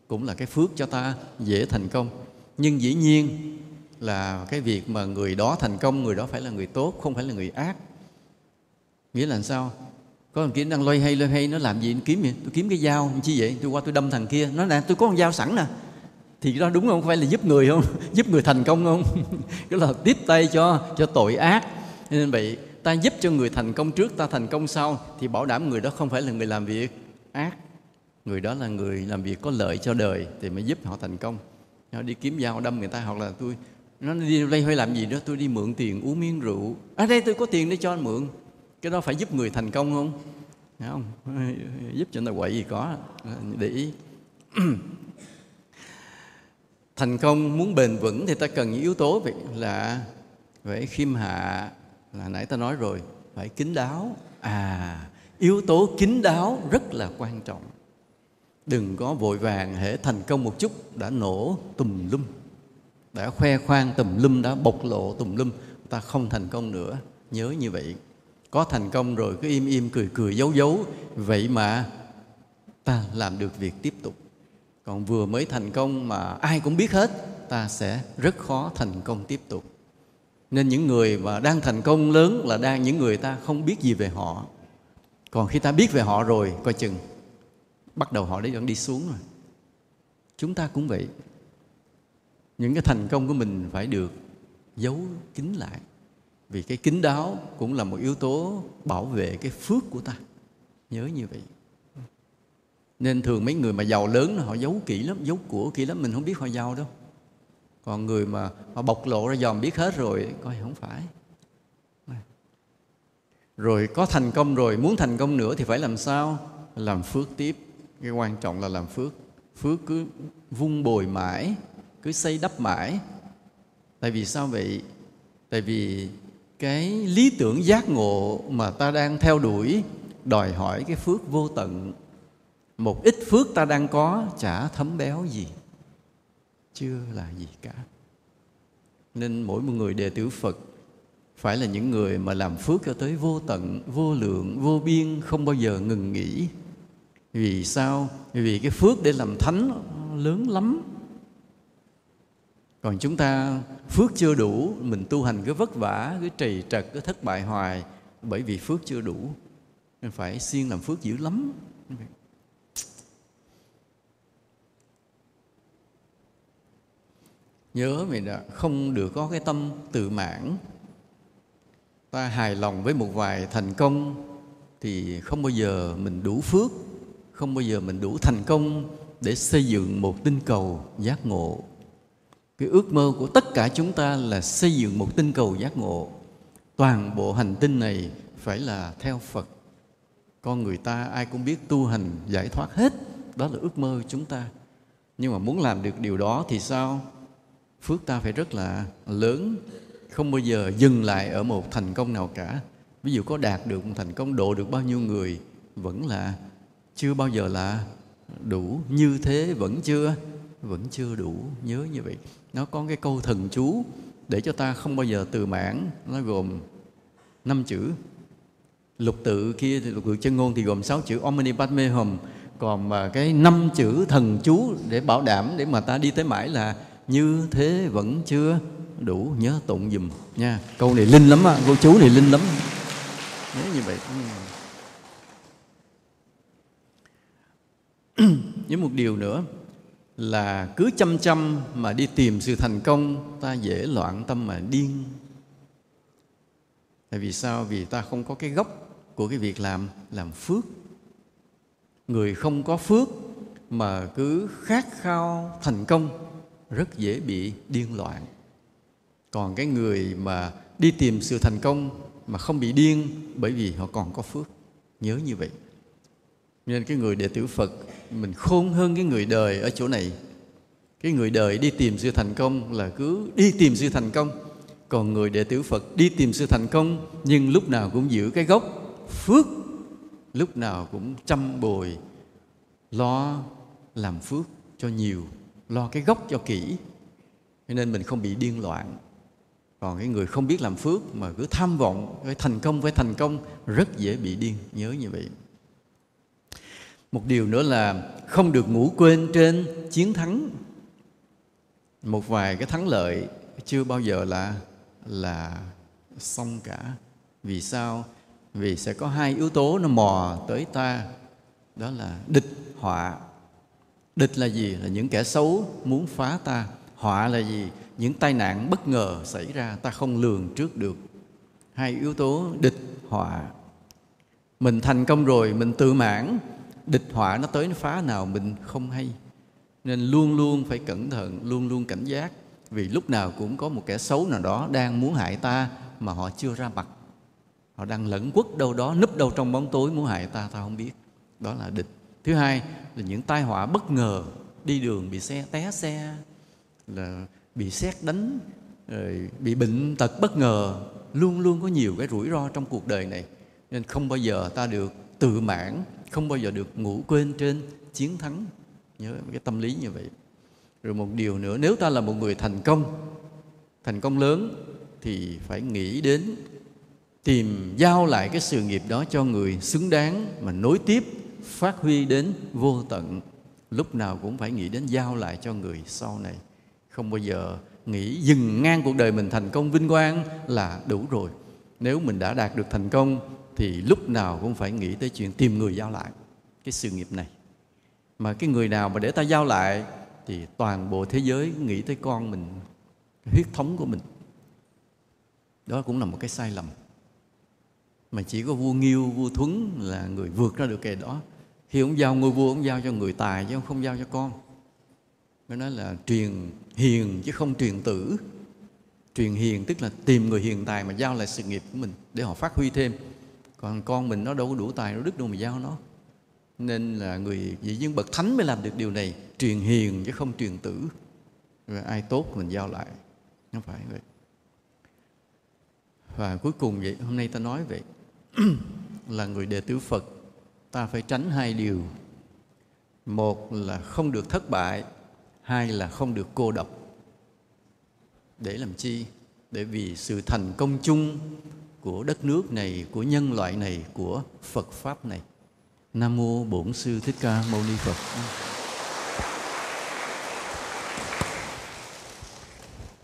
Cũng là cái phước cho ta dễ thành công. Nhưng dĩ nhiên là cái việc mà người đó thành công, người đó phải là người tốt, không phải là người ác nghĩa là sao? Có thằng kia đang loay hay loay hay nó làm gì? Nó kiếm vậy tôi kiếm cái dao chi vậy? Tôi qua tôi đâm thằng kia. Nó nè tôi có con dao sẵn nè. Thì đó đúng không? Phải là giúp người không? [LAUGHS] Giúp người thành công không? [LAUGHS] Cái là tiếp tay cho cho tội ác. Nên vậy ta giúp cho người thành công trước ta thành công sau thì bảo đảm người đó không phải là người làm việc ác. Người đó là người làm việc có lợi cho đời thì mới giúp họ thành công. Nó đi kiếm dao đâm người ta hoặc là tôi nó đi lây hoay làm gì đó tôi đi mượn tiền uống miếng rượu. Ở à, đây tôi có tiền để cho anh mượn cái đó phải giúp người thành công không? Đấy không. [LAUGHS] Giúp cho người quậy gì có, để ý. [CLEARS THROAT] Thành công muốn bền vững thì ta cần những yếu tố vậy là phải khiêm hạ, là nãy ta nói rồi, phải kín đáo. À yếu tố kín đáo rất là quan trọng. Đừng có vội vàng hễ thành công một chút, đã nổ tùm lum, đã khoe khoang tùm lum, đã bộc lộ tùm lum, ta không thành công nữa. Nhớ như vậy có thành công rồi, cứ im im cười cười, giấu giấu. Vậy mà ta làm được việc tiếp tục. Còn vừa mới thành công mà ai cũng biết hết, ta sẽ rất khó thành công tiếp tục. Nên những người mà đang thành công lớn là đang những người ta không biết gì về họ. Còn khi ta biết về họ rồi, coi chừng bắt đầu họ đấy vẫn đi xuống rồi. Chúng ta cũng vậy. Những cái thành công của mình phải được giấu kín lại vì cái kín đáo cũng là một yếu tố bảo vệ cái phước của ta. Nhớ như vậy. Nên thường mấy người mà giàu lớn họ giấu kỹ lắm, giấu của kỹ lắm, mình không biết họ giàu đâu. Còn người mà họ bộc lộ ra dòm biết hết rồi, coi không phải. Rồi có thành công rồi, muốn thành công nữa thì phải làm sao? Làm phước tiếp. Cái quan trọng là làm phước. Phước cứ vung bồi mãi, cứ xây đắp mãi. Tại vì sao vậy? Tại vì cái lý tưởng giác ngộ mà ta đang theo đuổi, đòi hỏi cái phước vô tận. Một ít phước ta đang có, chả thấm béo gì, chưa là gì cả. Nên mỗi một người đệ tử phật phải là những người mà làm phước cho tới vô tận, vô lượng, vô biên, không bao giờ ngừng nghỉ. Vì sao? Vì cái phước để làm thánh lớn lắm còn chúng ta, phước chưa đủ, mình tu hành cứ vất vả cứ trì trật cứ thất bại hoài, bởi vì phước chưa đủ. Nên phải siêng làm phước dữ lắm. Nhớ mình đã không được có cái tâm tự mãn. Ta hài lòng với một vài thành công thì không bao giờ mình đủ phước, không bao giờ mình đủ thành công để xây dựng một tinh cầu giác ngộ cái ước mơ của tất cả chúng ta là xây dựng một tinh cầu giác ngộ. Toàn bộ hành tinh này phải là theo phật. Con người ta ai cũng biết tu hành, giải thoát hết, đó là ước mơ chúng ta. Nhưng mà muốn làm được điều đó thì sao? Phước ta phải rất là lớn, không bao giờ dừng lại ở một thành công nào cả. Ví dụ có đạt được một thành công, độ được bao nhiêu người, vẫn là chưa bao giờ là đủ như thế, vẫn chưa vẫn chưa đủ, nhớ như vậy nó có cái câu thần chú để cho ta không bao giờ từ mãn. Nó gồm năm chữ. Lục tự kia thì lục tự chân ngôn thì gồm sáu chữ omni padme hum. Còn mà cái năm chữ thần chú để bảo đảm, để mà ta đi tới mãi là như thế vẫn chưa đủ, nhớ tụng dùm nha. Câu này linh lắm á, cô chú này linh lắm. Nhớ như vậy. Với một điều nữa là cứ chăm chăm mà đi tìm sự thành công, ta dễ loạn tâm mà điên. Tại vì sao? Vì ta không có cái gốc của cái việc làm làm phước. Người không có phước mà cứ khát khao thành công, rất dễ bị điên loạn. Còn cái người mà đi tìm sự thành công mà không bị điên bởi vì họ còn có phước, nhớ như vậy nên cái người đệ tử phật, mình khôn hơn cái người đời ở chỗ này. Cái người đời đi tìm sự thành công là cứ đi tìm sự thành công. Còn người đệ tử phật đi tìm sự thành công, nhưng lúc nào cũng giữ cái gốc phước, lúc nào cũng chăm bồi, lo làm phước cho nhiều, lo cái gốc cho kỹ. Cho nên mình không bị điên loạn. Còn cái người không biết làm phước mà cứ tham vọng phải thành công phải thành công, rất dễ bị điên. Nhớ như vậy một điều nữa là không được ngủ quên trên chiến thắng. Một vài cái thắng lợi chưa bao giờ là là xong cả. Vì sao? Vì sẽ có hai yếu tố nó mò tới ta. Đó là địch, họa. Địch là gì? Là những kẻ xấu muốn phá ta. Họa là gì? Những tai nạn bất ngờ xảy ra ta không lường trước được. Hai yếu tố địch, họa. Mình thành công rồi, mình tự mãn địch họa nó tới nó phá nào mình không hay. Nên luôn luôn phải cẩn thận, luôn luôn cảnh giác. Vì lúc nào cũng có một kẻ xấu nào đó đang muốn hại ta mà họ chưa ra mặt. Họ đang lẫn quất đâu đó, núp đâu trong bóng tối muốn hại ta ta không biết. Đó là địch. Thứ hai là những tai họa bất ngờ, đi đường bị xe té xe, là bị xét đánh, rồi bị bệnh tật bất ngờ. Luôn luôn có nhiều cái rủi ro trong cuộc đời này. Nên không bao giờ ta được tự mãn không bao giờ được ngủ quên trên chiến thắng. Nhớ cái tâm lý như vậy. Rồi một điều nữa, nếu ta là một người thành công thành công lớn, thì phải nghĩ đến tìm giao lại cái sự nghiệp đó cho người xứng đáng mà nối tiếp, phát huy đến vô tận. Lúc nào cũng phải nghĩ đến giao lại cho người sau này. Không bao giờ nghĩ dừng ngang cuộc đời mình thành công vinh quang là đủ rồi. Nếu mình đã đạt được thành công thì lúc nào cũng phải nghĩ tới chuyện tìm người giao lại cái sự nghiệp này mà cái người nào mà để ta giao lại thì toàn bộ thế giới nghĩ tới con mình huyết thống của mình đó cũng là một cái sai lầm mà chỉ có vua Nghiêu, vua Thuấn là người vượt ra được cái đó. Khi ông giao ngôi vua, ông giao cho người tài chứ ông không giao cho con. Mới nói là truyền hiền chứ không truyền tử. Truyền hiền tức là tìm người hiền tài mà giao lại sự nghiệp của mình để họ phát huy thêm. Còn con mình nó đâu có đủ tài, nó đức đâu mà giao nó. Nên là người vị dân bậc thánh mới làm được điều này. Truyền hiền chứ không truyền tử. Rồi ai tốt mình giao lại. Không phải vậy. Và cuối cùng vậy, hôm nay ta nói vậy [CLEARS THROAT] là người đệ tử Phật ta phải tránh hai điều. Một là không được thất bại, hai là không được cô độc. Để làm chi? Để vì sự thành công chung của đất nước này, của nhân loại này, của Phật Pháp này. Nam Mô Bổn Sư Thích Ca Mâu Ni Phật.